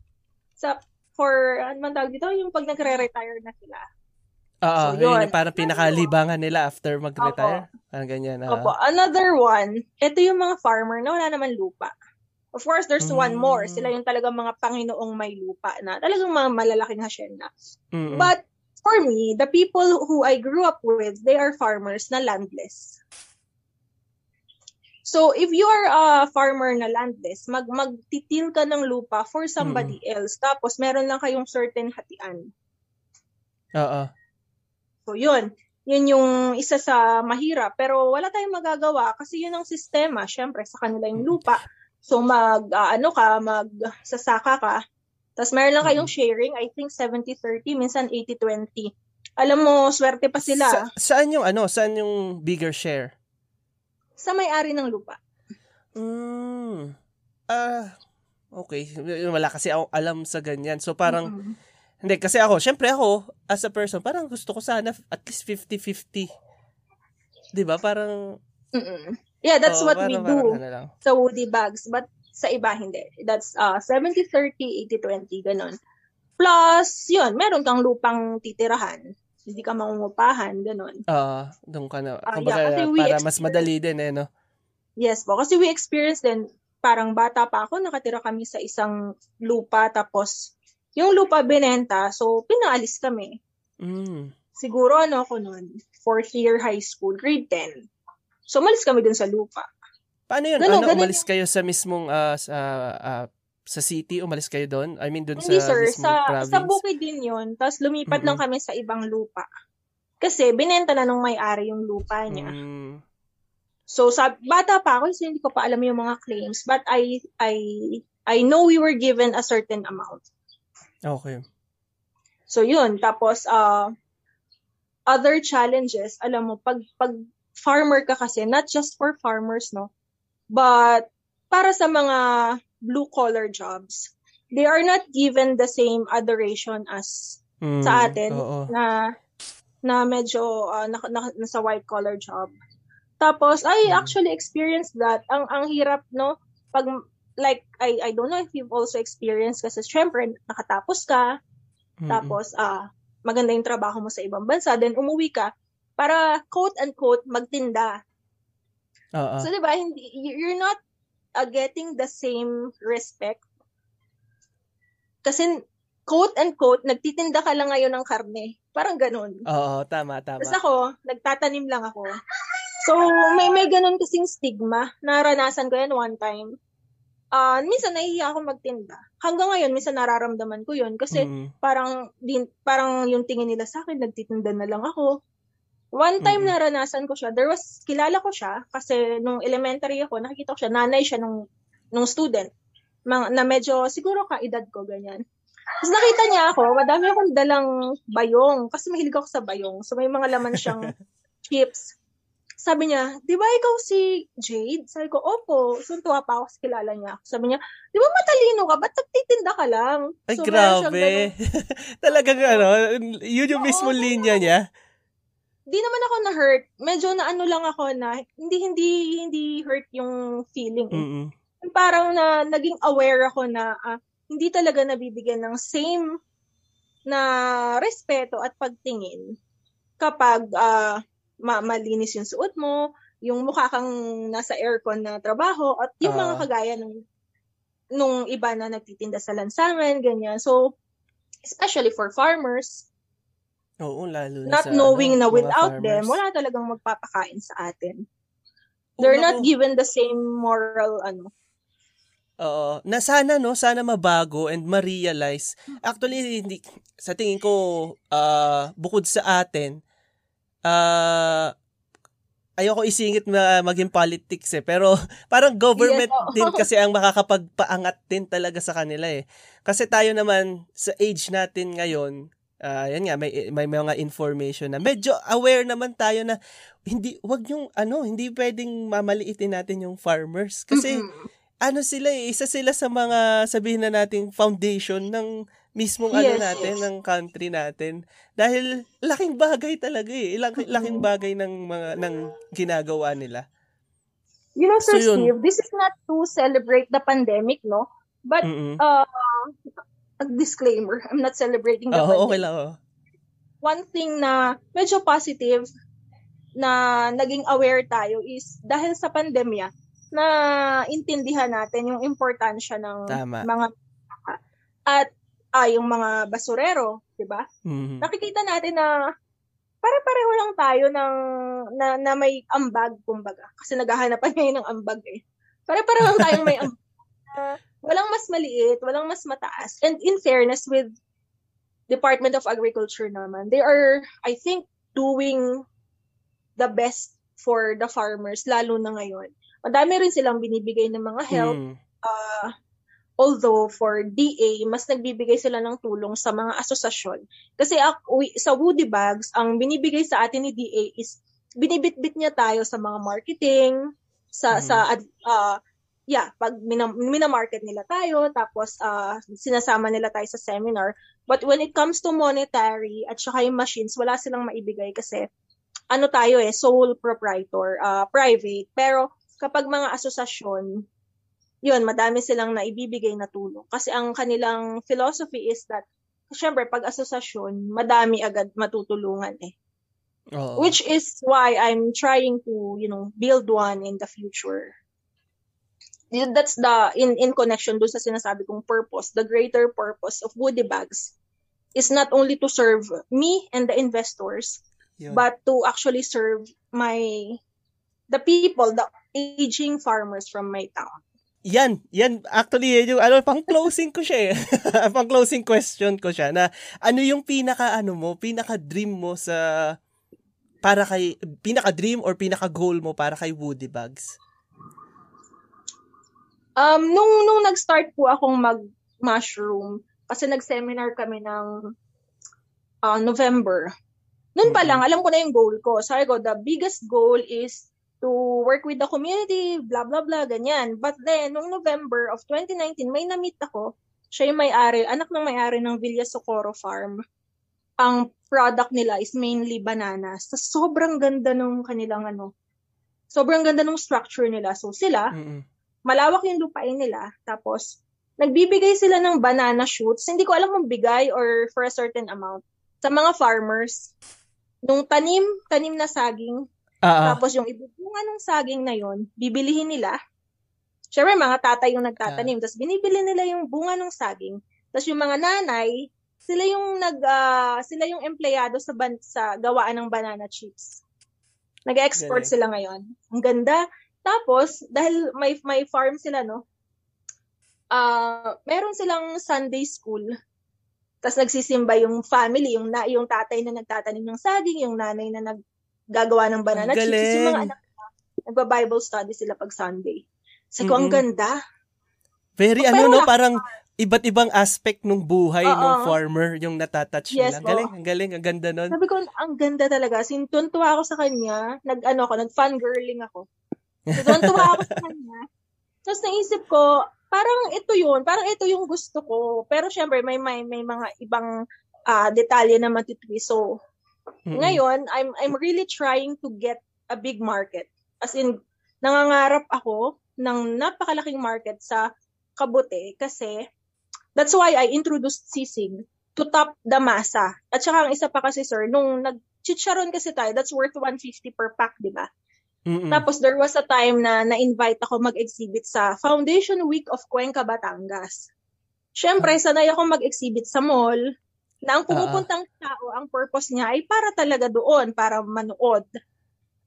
sa for ano man tawag dito, yung pag nagre-retire na sila. Oo, so, yun. yun parang pinakalibangan nila after mag-retire. Opo. Parang ganyan. Uh. Opo. Another one, ito yung mga farmer na wala naman lupa. Of course, there's mm. one more. Sila yung talagang mga Panginoong may lupa na talagang mga malalaking hasyenda. Mm-mm. But for me, the people who I grew up with, they are farmers na landless. So, if you are a farmer na landless, mag magtitil ka ng lupa for somebody mm. else, tapos meron lang kayong certain hatian. Oo. So, yun. Yun yung isa sa mahirap. Pero wala tayong magagawa kasi yun ang sistema. Siyempre, sa kanila yung lupa. So, mag, uh, ano ka, magsasaka ka. Tapos meron lang kayong sharing, I think 70-30, minsan 80-20. Alam mo, swerte pa sila. Sa, saan yung ano? Saan yung bigger share? Sa may-ari ng lupa. Mm. Ah, uh, okay. Wala kasi ako alam sa ganyan. So parang mm-hmm hindi, kasi ako, syempre ako, as a person, parang gusto ko sana at least 50-50. Di ba? Parang... Mm-mm. Yeah, that's oh, what parang, we do ano sa Woody Bags. But sa iba, hindi. That's uh, 70-30, 80-20, ganun. Plus, yun, meron kang lupang titirahan. Hindi ka mangungupahan, ganun. Oo, uh, doon ka na. Uh, Kumbaga, yeah, para mas madali din eh, no? Yes po. Kasi we experienced din, parang bata pa ako, nakatira kami sa isang lupa, tapos yung lupa binenta, so pinaalis kami. Mm. Siguro ano ako noon, fourth year high school, grade 10. So umalis kami dun sa lupa. Paano yun? Ganun, ano, ganun, umalis kayo sa mismong uh, sa, uh, sa city? Umalis kayo doon? I mean, doon sa sir, mismong sa, province? sa bukid din yun. Tapos lumipat mm-hmm. lang kami sa ibang lupa. Kasi binenta na nung may-ari yung lupa niya. Mm. So sa bata pa ako, so hindi ko pa alam yung mga claims, but I I I know we were given a certain amount. Okay. So yun, tapos uh, other challenges, alam mo, pag, pag farmer ka kasi, not just for farmers, no? But para sa mga blue-collar jobs, they are not given the same adoration as mm, sa atin oo. na na medyo uh, na, na, nasa white-collar job. Tapos, I mm. actually experienced that. Ang ang hirap, no? Pag like, I, I don't know if you've also experienced kasi syempre, nakatapos ka, mm-hmm. tapos, ah, uh, maganda yung trabaho mo sa ibang bansa, then umuwi ka, para quote-unquote, magtinda. Uh-uh. So, di ba, hindi, you're not uh, getting the same respect. Kasi, quote-unquote, nagtitinda ka lang ngayon ng karne. Parang ganun. Oo, tama, tama. Tapos ako, nagtatanim lang ako. So, may may ganun kasing stigma. Naranasan ko yan one time uh, minsan nahihiya ako magtinda. Hanggang ngayon, minsan nararamdaman ko yun. Kasi mm. parang, din, parang yung tingin nila sa akin, nagtitinda na lang ako. One time mm. naranasan ko siya, there was, kilala ko siya, kasi nung elementary ako, nakikita ko siya, nanay siya nung, nung student, mga, na medyo, siguro ka-edad ko, ganyan. Tapos nakita niya ako, madami akong dalang bayong, kasi mahilig ako sa bayong. So may mga laman siyang [laughs] chips. Sabi niya, di ba ikaw si Jade? Sabi ko, opo. So, tuwa pa ako sa kilala niya. Sabi niya, di ba matalino ka? Ba't nagtitinda ka lang? Ay, so, grabe. [laughs] Talagang ano, yun yung mismo linya niya. Di naman ako na-hurt. Medyo na ano lang ako na, hindi, hindi, hindi hurt yung feeling. Mm-hmm. Parang na, naging aware ako na, uh, hindi talaga nabibigyan ng same na respeto at pagtingin kapag uh, ma- malinis yung suot mo, yung mukha kang nasa aircon na trabaho, at yung uh, mga ah. kagaya ng nung iba na nagtitinda sa lansangan, ganyan. So, especially for farmers, Oo, lalo na not sa, knowing ano, na without them, wala talagang magpapakain sa atin. They're not given the same moral, ano, Oo. Na sana, no? Sana mabago and ma-realize. Actually, hindi, sa tingin ko, uh, bukod sa atin, uh, ayoko isingit na maging politics eh. Pero [laughs] parang government yes, din kasi ang [laughs] makakapagpaangat din talaga sa kanila eh. Kasi tayo naman sa age natin ngayon, uh, yan nga may may mga information na medyo aware naman tayo na hindi wag yung ano hindi pwedeng mamaliitin natin yung farmers kasi mm-hmm. ano sila eh, isa sila sa mga sabihin na nating foundation ng mismong ano yes, ano natin yes. ng country natin dahil laking bagay talaga eh laking, laking bagay ng mga ng ginagawa nila You know, Sir so, Steve, this is not to celebrate the pandemic, no? But, Mm-mm. uh, a disclaimer, I'm not celebrating the oh, pandemic. okay lang, oh. One thing na medyo positive na naging aware tayo is dahil sa pandemya, na intindihan natin yung importansya ng Tama. mga at ah, yung mga basurero, 'di ba? Mm-hmm. Nakikita natin na pare-pareho lang tayo ng na, na may ambag kumbaga kasi naghahanapan [laughs] ngayon ng ambag eh. Pare-pareho lang tayong may [laughs] ambag. Uh, walang mas maliit, walang mas mataas. And in fairness with Department of Agriculture naman, they are I think doing the best for the farmers lalo na ngayon. Madami rin silang binibigay ng mga help. Mm. Uh, Although for DA, mas nagbibigay sila ng tulong sa mga asosasyon. Kasi sa Woody Bags, ang binibigay sa atin ni DA is binibitbit niya tayo sa mga marketing, sa mm. sa uh, yeah, pag minam- minamarket nila tayo, tapos uh, sinasama nila tayo sa seminar. But when it comes to monetary at saka yung machines, wala silang maibigay kasi ano tayo eh, sole proprietor, uh, private. Pero kapag mga asosasyon, yun, madami silang naibibigay na tulong. Kasi ang kanilang philosophy is that, syempre, pag asosasyon, madami agad matutulungan eh. Oo. Which is why I'm trying to, you know, build one in the future. That's the, in, in connection do sa sinasabi kong purpose, the greater purpose of Woody Bags is not only to serve me and the investors, Yun. but to actually serve my, the people, the aging farmers from my town. Yan, yan actually yung ano pang closing ko siya eh. [laughs] pang closing question ko siya na ano yung pinaka ano mo, pinaka dream mo sa para kay pinaka dream or pinaka goal mo para kay Woody Bags? Um nung nung nag-start po akong mag mushroom kasi nag-seminar kami ng uh, November. Noon pa lang, alam ko na yung goal ko. Sabi ko, the biggest goal is to work with the community, blah, blah, blah, ganyan. But then, noong November of 2019, may na-meet ako. Siya yung may-ari, anak ng may-ari ng Villa Socorro Farm. Ang product nila is mainly bananas. So, sobrang ganda nung kanilang ano, sobrang ganda nung structure nila. So, sila, mm-hmm. Malawak yung lupain nila. Tapos, nagbibigay sila ng banana shoots. Hindi ko alam kung bigay or for a certain amount. Sa mga farmers, nung tanim, tanim na saging, Uh-huh. Tapos yung ibubunga ng saging na yon, bibilihin nila. Siyempre, mga tatay yung nagtatanim. Uh-huh. Tapos binibili nila yung bunga ng saging. Tapos yung mga nanay, sila yung nag uh, sila yung empleyado sa ban- sa gawaan ng banana chips. Nag-export Galing. sila ngayon. Ang ganda. Tapos dahil may may farm sila no. Uh, meron silang Sunday school. Tapos nagsisimba yung family, yung na, yung tatay na nagtatanim ng saging, yung nanay na nag gagawa ng banana chips. Yung mga anak ko, nagba-Bible study sila pag Sunday. Ko, mm-hmm. ang ganda. Very oh, ano no, parang iba't ibang aspect ng buhay uh, ng farmer yung natatouch yes, nila. Galing, ang galing, ang ganda nun. Sabi ko, ang ganda talaga. Sintuntua ako sa kanya. Nag, ano ako, nag-fangirling ako. Sintuntua ako sa kanya. Tapos naisip ko, parang ito yun, parang ito yung gusto ko. Pero syempre, may, may, may mga ibang uh, detalye na matitwist. So, Mm-hmm. Ngayon, I'm I'm really trying to get a big market. As in, nangangarap ako ng napakalaking market sa Kabute kasi that's why I introduced sisig to top the masa. At saka ang isa pa kasi sir, nung nag-chicharon kasi tayo, that's worth 150 per pack, di ba? Mm-mm. Tapos there was a time na na-invite ako mag-exhibit sa Foundation Week of Cuenca, Batangas. Siyempre, sanay ako mag-exhibit sa mall, na ang pumupuntang uh-huh. tao, ang purpose niya ay para talaga doon, para manood.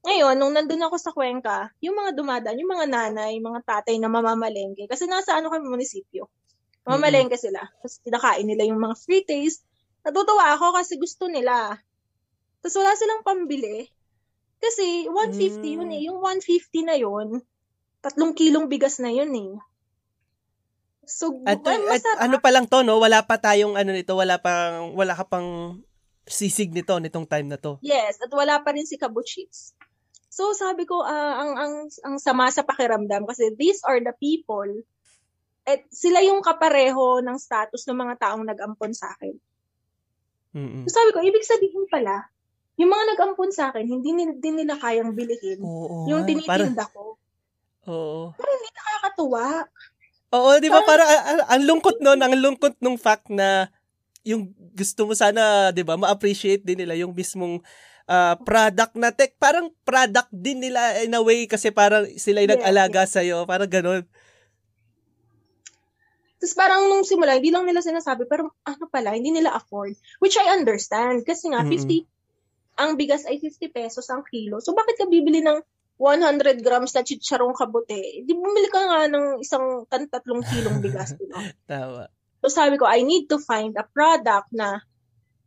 Ngayon, nung nandun ako sa Cuenca, yung mga dumadaan, yung mga nanay, mga tatay na mamamalengke, kasi nasa ano kami munisipyo, mamamalengke mm-hmm. sila. Tapos tinakain nila yung mga free taste. Natutuwa ako kasi gusto nila. Tapos wala silang pambili. Kasi 150 mm. yun eh. Yung 150 na yun, tatlong kilong bigas na yun eh. So, At, well, at ano pa lang to, no? Wala pa tayong ano nito, wala pang, wala ka pang sisig nito, nitong time na to. Yes, at wala pa rin si Kabu Chips. So sabi ko, ah, ang, ang, ang sama sa pakiramdam kasi these are the people at sila yung kapareho ng status ng mga taong nag-ampon sa akin. Mm-mm. So sabi ko, ibig sabihin pala, yung mga nag-ampon sa akin, hindi nila, din nila kayang bilihin Oo. yung parang, tinitinda ko. oo. Pero hindi nakakatuwa. Oo, di ba? Parang, ang, ang- lungkot nun, ang lungkot nung fact na yung gusto mo sana, di ba, ma-appreciate din nila yung mismong ah, product na tech. Parang product din nila in a way kasi parang sila yung nag-alaga sa'yo. Parang ganun. Tapos parang nung simula, hindi lang nila sinasabi, pero ano pala, hindi nila afford. Which I understand. Kasi nga, Mm-mm. 50, ang bigas ay 50 pesos ang kilo. So bakit ka bibili ng 100 grams na chicharong kabute? Di bumili ka nga ng isang tatlong kilong bigas. Diba? [laughs] Tama. So sabi ko, I need to find a product na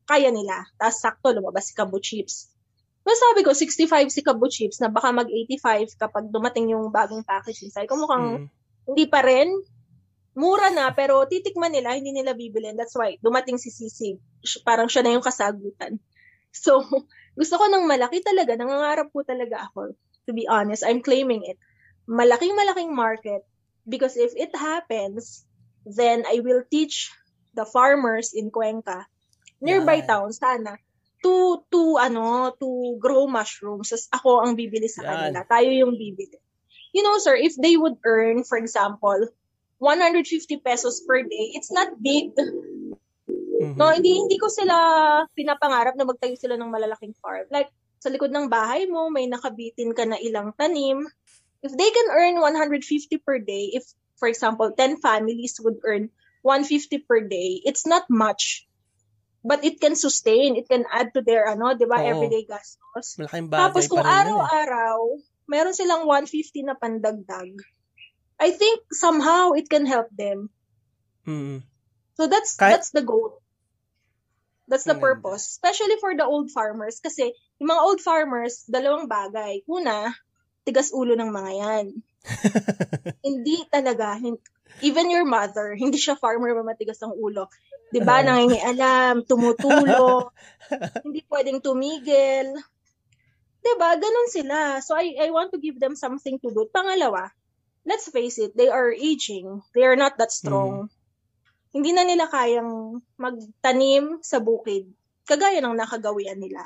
kaya nila. Tapos sakto lumabas si Kabu Chips. So sabi ko, 65 si Kabu Chips na baka mag-85 kapag dumating yung bagong packaging. Sabi ko, mukhang Mm. hindi pa rin. Mura na, pero titikman nila, hindi nila bibilin. That's why, dumating si Sisig. Parang siya na yung kasagutan. So, [laughs] gusto ko ng malaki talaga. Nangangarap po talaga ako. To be honest, I'm claiming it. Malaking-malaking market. Because if it happens, then I will teach the farmers in Cuenca, nearby Yan. town, sana, to, to, ano, to grow mushrooms. Tapos ako ang bibili sa Yan. kanila. Tayo yung bibili. You know, sir, if they would earn, for example, 150 pesos per day, it's not big. Mhm. No, hindi hindi ko sila pinapangarap na magtayo sila ng malalaking farm. Like sa likod ng bahay mo, may nakabitin ka na ilang tanim. If they can earn 150 per day, if for example, 10 families would earn 150 per day, it's not much. But it can sustain, it can add to their ano, 'di ba, Oo. everyday gastos. Malaking bagay Tapos kung eh. araw-araw, meron silang 150 na pandagdag. I think somehow it can help them. Mm. So that's Kahit- that's the goal. That's the purpose. Especially for the old farmers kasi yung mga old farmers, dalawang bagay. Una, tigas ulo ng mga yan. [laughs] hindi talaga. Even your mother, hindi siya farmer na matigas ang ulo. 'Di ba? Nangingialam, tumutulo, [laughs] hindi pwedeng tumigil. 'Di ba? Ganun sila. So I I want to give them something to do. Pangalawa, let's face it, they are aging. They are not that strong. Hindi na nila kayang magtanim sa bukid kagaya ng nakagawian nila.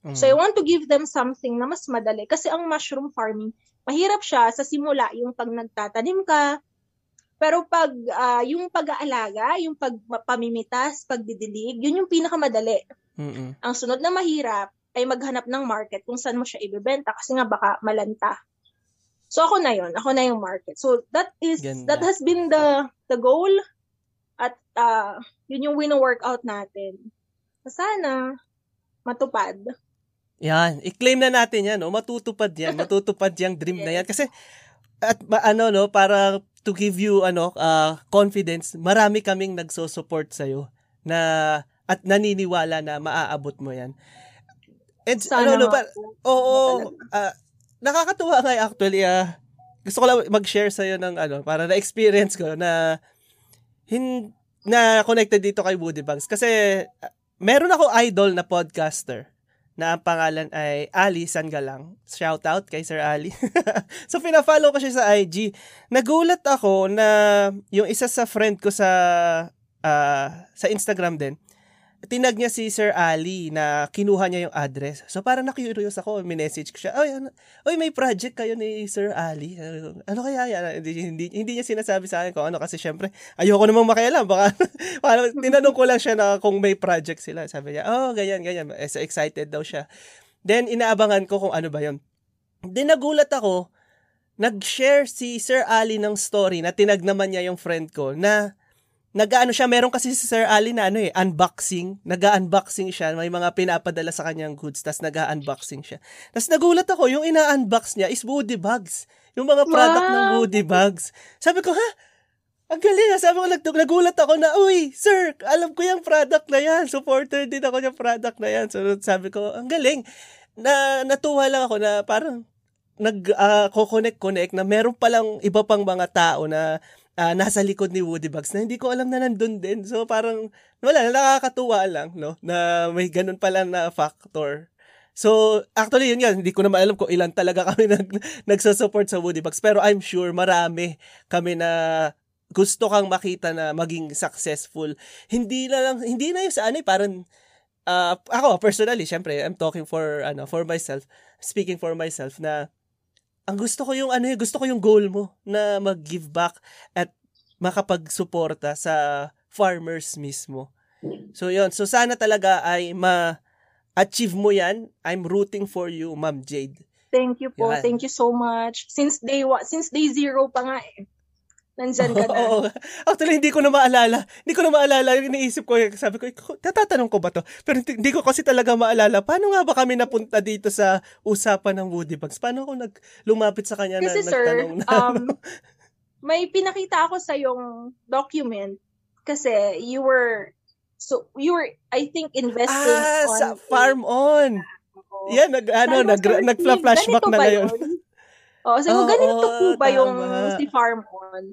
Mm. So I want to give them something na mas madali kasi ang mushroom farming, mahirap siya sa simula yung pag nagtatanim ka. Pero pag ah, yung pag-aalaga, yung pagpamimitas, pagdidilig, yun yung pinakamadali. Mm-mm. Ang sunod na mahirap ay maghanap ng market kung saan mo siya ibebenta kasi nga baka malanta. So ako na yon, ako na yung market. So that is Ganda. that has been the the goal at ah, yun yung wino-workout natin. Sana matupad. Yan, i-claim na natin yan, no? matutupad yan, [laughs] matutupad yung dream na yan. Kasi, at ano, no, para to give you, ano, uh, confidence, marami kaming nagso-support sa'yo na, at naniniwala na maaabot mo yan. And, Sana ano, no, pa, oo, ah, nakakatuwa nga actually, ah, gusto ko lang mag-share sa'yo ng, ano, para na-experience ko na, hin, na connected dito kay Woody Bugs. Kasi, ah, meron ako idol na podcaster na ang pangalan ay Ali Sangalang. Shout out kay Sir Ali. [laughs] so, pina-follow ko siya sa IG. Nagulat ako na yung isa sa friend ko sa ah, sa Instagram din, tinag niya si Sir Ali na kinuha niya yung address. So parang na-curious ako, minessage ko siya, Oy, ano, oy, may project kayo ni Sir Ali. Ano, kaya yan? Hindi, hindi, hindi niya sinasabi sa akin kung ano kasi syempre, ayoko namang makialam. Baka, [laughs] parang tinanong ko lang siya na kung may project sila. Sabi niya, oh, ganyan, ganyan. Eh, so excited daw siya. Then, inaabangan ko kung ano ba yon. Then, nagulat ako, nag-share si Sir Ali ng story na tinag naman niya yung friend ko na nag-ano siya, meron kasi si Sir Ali na ano eh, unboxing. Nag-unboxing siya, may mga pinapadala sa kanyang goods, tas nag-unboxing siya. Tas nagulat ako, yung ina-unbox niya is Woody Bags. Yung mga product ng Wow! Woody Bags. Sabi ko, ha? Ang galing, ha? sabi ko, nag- nagulat ako na, uy, sir, alam ko yung product na yan. Supporter din ako yung product na yan. So, sabi ko, ang galing. Na, natuwa lang ako na parang nag-connect-connect na meron palang iba pang mga tao na uh, nasa likod ni Woody Bugs na hindi ko alam na nandun din. So parang wala, nakakatuwa lang no na may ganun pala na factor. So, actually, yun yan. Hindi ko na maalam kung ilan talaga kami [laughs] nag, nagsusupport sa Woody Bugs. Pero I'm sure marami kami na gusto kang makita na maging successful. Hindi na lang, hindi na yung sa ano, eh, parang, uh, ako, personally, syempre, I'm talking for, ano, for myself, speaking for myself, na, ang gusto ko yung, ano, eh, gusto ko yung goal mo, na mag-give back at makapag-suporta sa farmers mismo. So, yun. So, sana talaga ay ma, achieve mo yan. I'm rooting for you, Ma'am Jade. Thank you po. Yan. Thank you so much. Since day one, since day zero pa nga eh. Nandyan ka [laughs] na. Oo. Actually, hindi ko na maalala. Hindi ko na maalala. Yung iniisip ko, sabi ko, tatatanong ko ba to? Pero hindi ko kasi talaga maalala. Paano nga ba kami napunta dito sa usapan ng Woody Bugs? Paano ako nag, lumapit sa kanya kasi, na sir, nagtanong na? Um, may pinakita ako sa yung document kasi you were So, you were, I think, investing ah, on... sa Farm On! Oh. Yan, nag, ano, nag, nag-flashback na ngayon. Oh, so, oh, ganito po ba tama. yung si Farm On?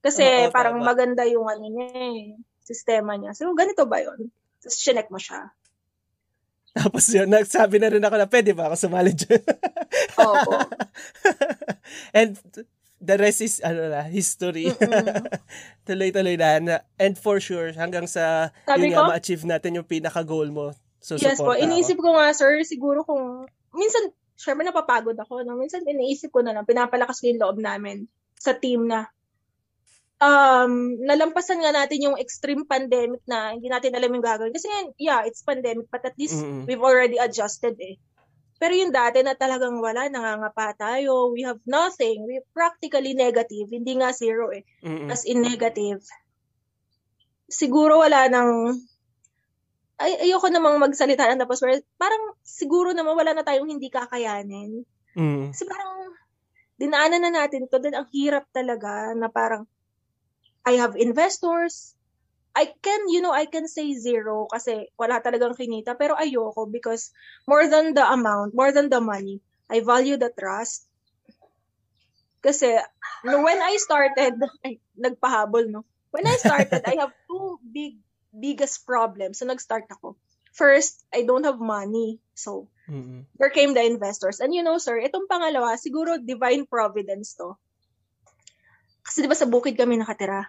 Kasi oh, oh, parang tama. maganda yung ano niya eh, sistema niya. So, ganito ba yun? Tapos, sinek mo siya. Tapos yun, nagsabi na rin ako na pwede ba ako sumali dyan? Oo. [laughs] And the rest is ano na, history. [laughs] Tuloy-tuloy na, And for sure, hanggang sa Sabi yun ko, nga, ma-achieve natin yung pinaka-goal mo. So, yes po. Iniisip ko nga, sir, siguro kung, minsan, syempre napapagod ako, no? Minsan iniisip ko na lang, pinapalakas ko yung loob namin sa team na um, nalampasan nga natin yung extreme pandemic na hindi natin alam yung gagawin. Kasi yeah, it's pandemic, but at least mm-hmm. we've already adjusted eh. Pero yung dati na talagang wala, nangangapa tayo, we have nothing, we practically negative, hindi nga zero eh, Mm-mm. as in negative. Siguro wala nang, ay, ayoko namang magsalita ng tapos, parang siguro naman wala na tayong hindi kakayanin. Mm. Kasi parang, dinaanan na natin to, then ang hirap talaga na parang, I have investors, I can, you know, I can say zero kasi wala talagang kinita. Pero ayoko because more than the amount, more than the money, I value the trust. Kasi no, when I started, [laughs] ay, nagpahabol, no? When I started, I have two big, biggest problems. So nag-start ako. First, I don't have money. So, mm-hmm. there came the investors. And you know, sir, itong pangalawa, siguro divine providence to. Kasi di ba sa bukid kami nakatira?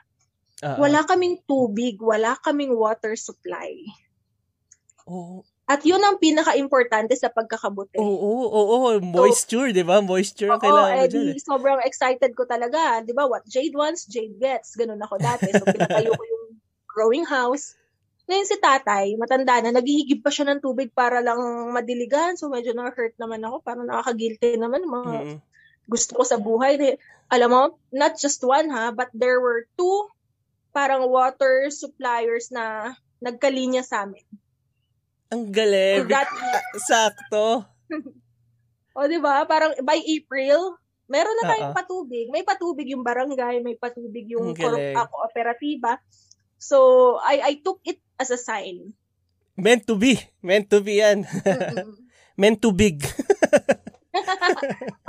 Uh-huh. Wala kaming tubig, wala kaming water supply. Oh. At yun ang pinaka-importante sa pagkakabuti. Oo, oo, oo, moisture, so, 'di ba? Moisture ang kailangan mo diyan. Eh. Sobrang excited ko talaga, 'di ba? What Jade wants, Jade gets. Ganun ako dati. So pinatayo ko yung growing house. Ngayon si tatay, matanda na, naghihigib pa siya ng tubig para lang madiligan. So medyo na-hurt naman ako. Parang nakaka-guilty naman. Mga mm-hmm. gusto ko sa buhay. Alam mo, not just one ha, but there were two parang water suppliers na nagkalinya sa amin. Ang galing. That, Sakto. [laughs] o, di ba? Parang by April, meron na tayong Uh-oh. patubig. May patubig yung barangay, may patubig yung ko- kooperatiba. So, I I took it as a sign. Meant to be. Meant to be yan. [laughs] Meant to big. [laughs]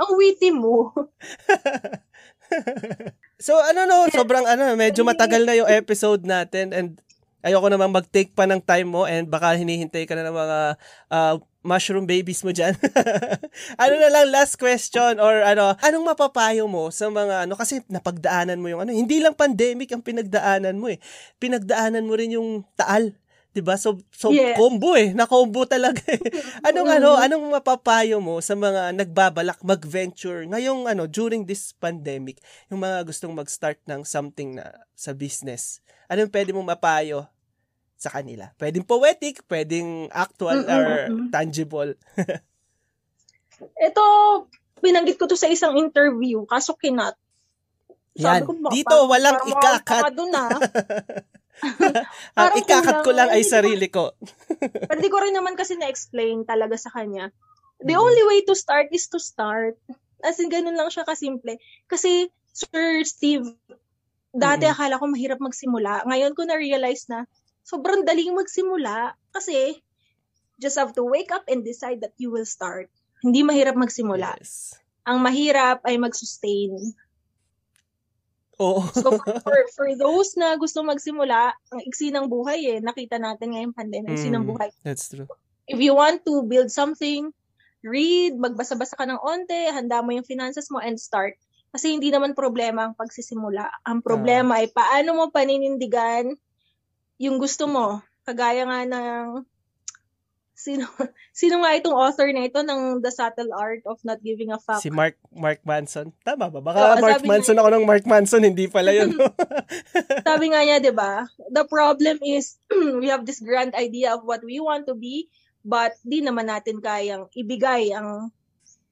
Ang witty mo. [laughs] so ano no, sobrang ano, medyo matagal na yung episode natin and ayoko namang mag-take pa ng time mo and baka hinihintay ka na ng mga uh, mushroom babies mo dyan. [laughs] ano na lang, last question or ano, anong mapapayo mo sa mga ano, kasi napagdaanan mo yung ano, hindi lang pandemic ang pinagdaanan mo eh. Pinagdaanan mo rin yung taal 'di ba? So so yeah. combo eh, na-combo talaga eh. [laughs] Anong ano, anong mapapayo mo sa mga nagbabalak mag-venture ngayong ano during this pandemic, yung mga gustong mag-start ng something na sa business. Anong pwede mong mapayo sa kanila? Pwedeng poetic, pwedeng actual mm-mm, or tangible. [laughs] Ito binanggit ko to sa isang interview, kaso kinat. Yan. Ko, Dito walang ikakat. Doon, ah. [laughs] [laughs] Ang ikakat ko lang ay sarili ko. Pero di ko rin naman kasi na-explain talaga sa kanya. The mm. only way to start is to start. As in, ganun lang siya kasimple. Kasi, Sir Steve, dati mm-hmm. akala ko mahirap magsimula. Ngayon ko na-realize na sobrang daling magsimula kasi just have to wake up and decide that you will start. Hindi mahirap magsimula. Yes. Ang mahirap ay mag-sustain. Oo. So for, [laughs] for those na gusto magsimula, ang iksi ng buhay eh. Nakita natin ngayong pandemic, iksi ng Mm, buhay. That's true. If you want to build something, read, magbasa-basa ka ng onte, handa mo yung finances mo and start. Kasi hindi naman problema ang pagsisimula. Ang problema ay paano mo paninindigan yung gusto mo. Kagaya nga ng sino [laughs] sino nga itong author na ito ng The Subtle Art of Not Giving a Fuck. Si Mark Mark Manson. Tama ba? Baka Oo, Mark Manson niya- ako ng Mark Manson, hindi pala yun. [laughs] Sabi nga niya, 'di ba? The problem is [clears throat] we have this grand idea of what we want to be, but di naman natin kayang ibigay ang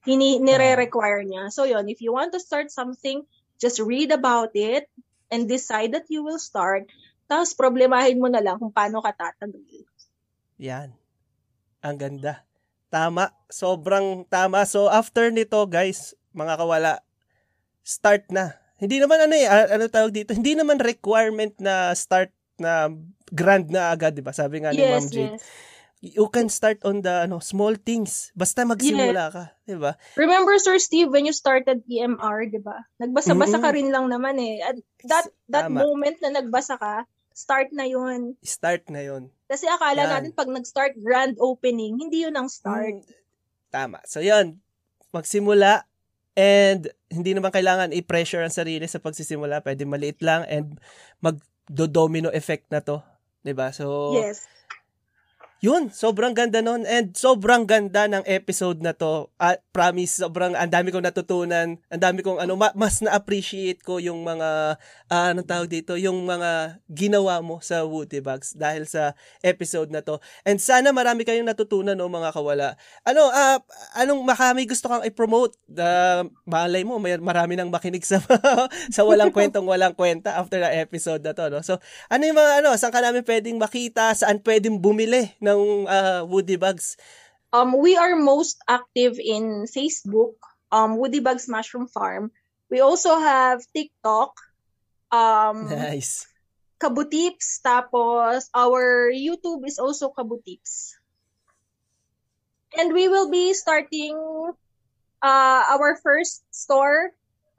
hini nire-require niya. So yon, if you want to start something, just read about it and decide that you will start. Tapos problemahin mo na lang kung paano ka tatagal. Yan. Ang ganda. Tama. Sobrang tama. So, after nito, guys, mga kawala, start na. Hindi naman ano eh, ano tawag dito, hindi naman requirement na start na grand na agad, di ba? Sabi nga ni Ma'am Yes, Jade. yes. You can start on the ano small things. Basta magsimula ka, di ba? Remember Sir Steve when you started EMR, 'di ba? Nagbasa-basa ka Mm-mm. rin lang naman eh. At that that Tama. moment na nagbasa ka, start na 'yun. Start na 'yon. Kasi akala Yan. natin pag nag-start grand opening, hindi 'yun ang start. Mm, Tama. So, yun. Magsimula and hindi naman kailangan i-pressure ang sarili sa pagsisimula. Pwede maliit lang and mag-domino effect na to. 'Di ba So, Yes. Yun. Sobrang ganda nun. And sobrang ganda ng episode na to. At promise, sobrang, ang dami kong natutunan. Ang dami kong, ano, ma- mas na-appreciate ko yung mga, ah, anong tawag dito, yung mga ginawa mo sa Woody Bugs dahil sa episode na to. And sana marami kayong natutunan, no, mga kawala. Ano, ah, anong makami gusto kang i-promote? Uh, malay mo, may marami nang makinig sa, [laughs] sa walang kwentong walang kwenta after the episode na to, no? So, ano yung mga, ano, saan ka namin pwedeng makita? Saan pwedeng bumili ng ah, Woody Bugs? Um we are most active in Facebook, um Woody Bugs Mushroom Farm. We also have TikTok, um Nice. Kabutips, tapos our YouTube is also Kabutips. And we will be starting uh, our first store,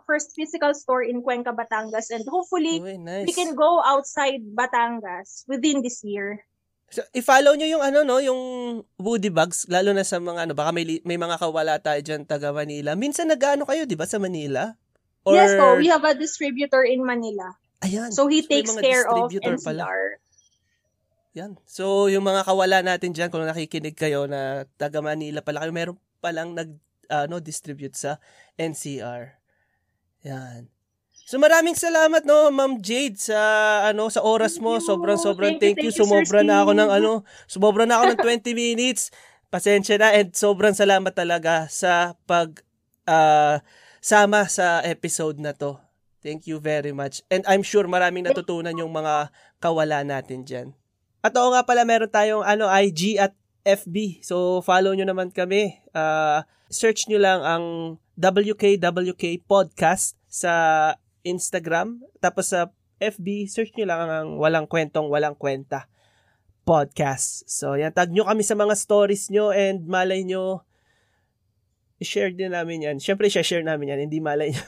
first physical store in Cuenca, Batangas. And hopefully, Uy, nice. we can go outside Batangas within this year. So, i-follow nyo yung ano no, yung Woody Bugs, lalo na sa mga ano, baka may may mga kawala tayo diyan taga Manila. Minsan nag-ano kayo, 'di ba, sa Manila? Or Yes, po, we have a distributor in Manila. Ayan. So he may takes care of distributor pala. NCR. Yan. So, yung mga kawala natin diyan kung nakikinig kayo na taga Manila pala kayo, meron palang nag ano distribute sa NCR. Yan. So maraming salamat no Ma'am Jade sa ano sa oras mo. Sobrang sobrang Thank thank, you, you. thank you, Sumobra na ako ng ano, sumobra na ako ng [laughs] 20 minutes. Pasensya na and sobrang salamat talaga sa pag ah, sama sa episode na to. Thank you very much. And I'm sure maraming natutunan yung mga kawala natin diyan. At oo nga pala, meron tayong ano, IG at FB. So, follow nyo naman kami. Ah, search nyo lang ang WKWK Podcast sa Instagram. Tapos sa FB, search nyo lang ang Walang Kwentong Walang Kwenta Podcast. So, yan. Tag nyo kami sa mga stories nyo and malay nyo, i-share din namin yan. Siyempre, share namin yan. Hindi malay nyo.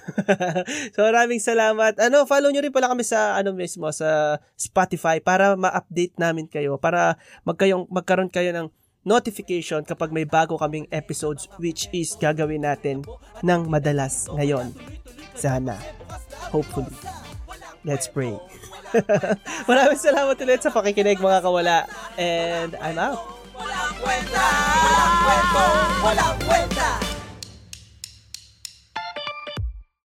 [laughs] so, maraming salamat. Ano, follow nyo rin pala kami sa, ano mismo, sa Spotify para ma-update namin kayo. Para magkayong, magkaroon kayo ng notification kapag may bago kaming episodes which is gagawin natin ng madalas ngayon. Sana. Hopefully. Let's pray. [laughs] Maraming salamat ulit sa pakikinig mga kawala. And I'm out. Walang kwenta, walang kwento, walang kwenta.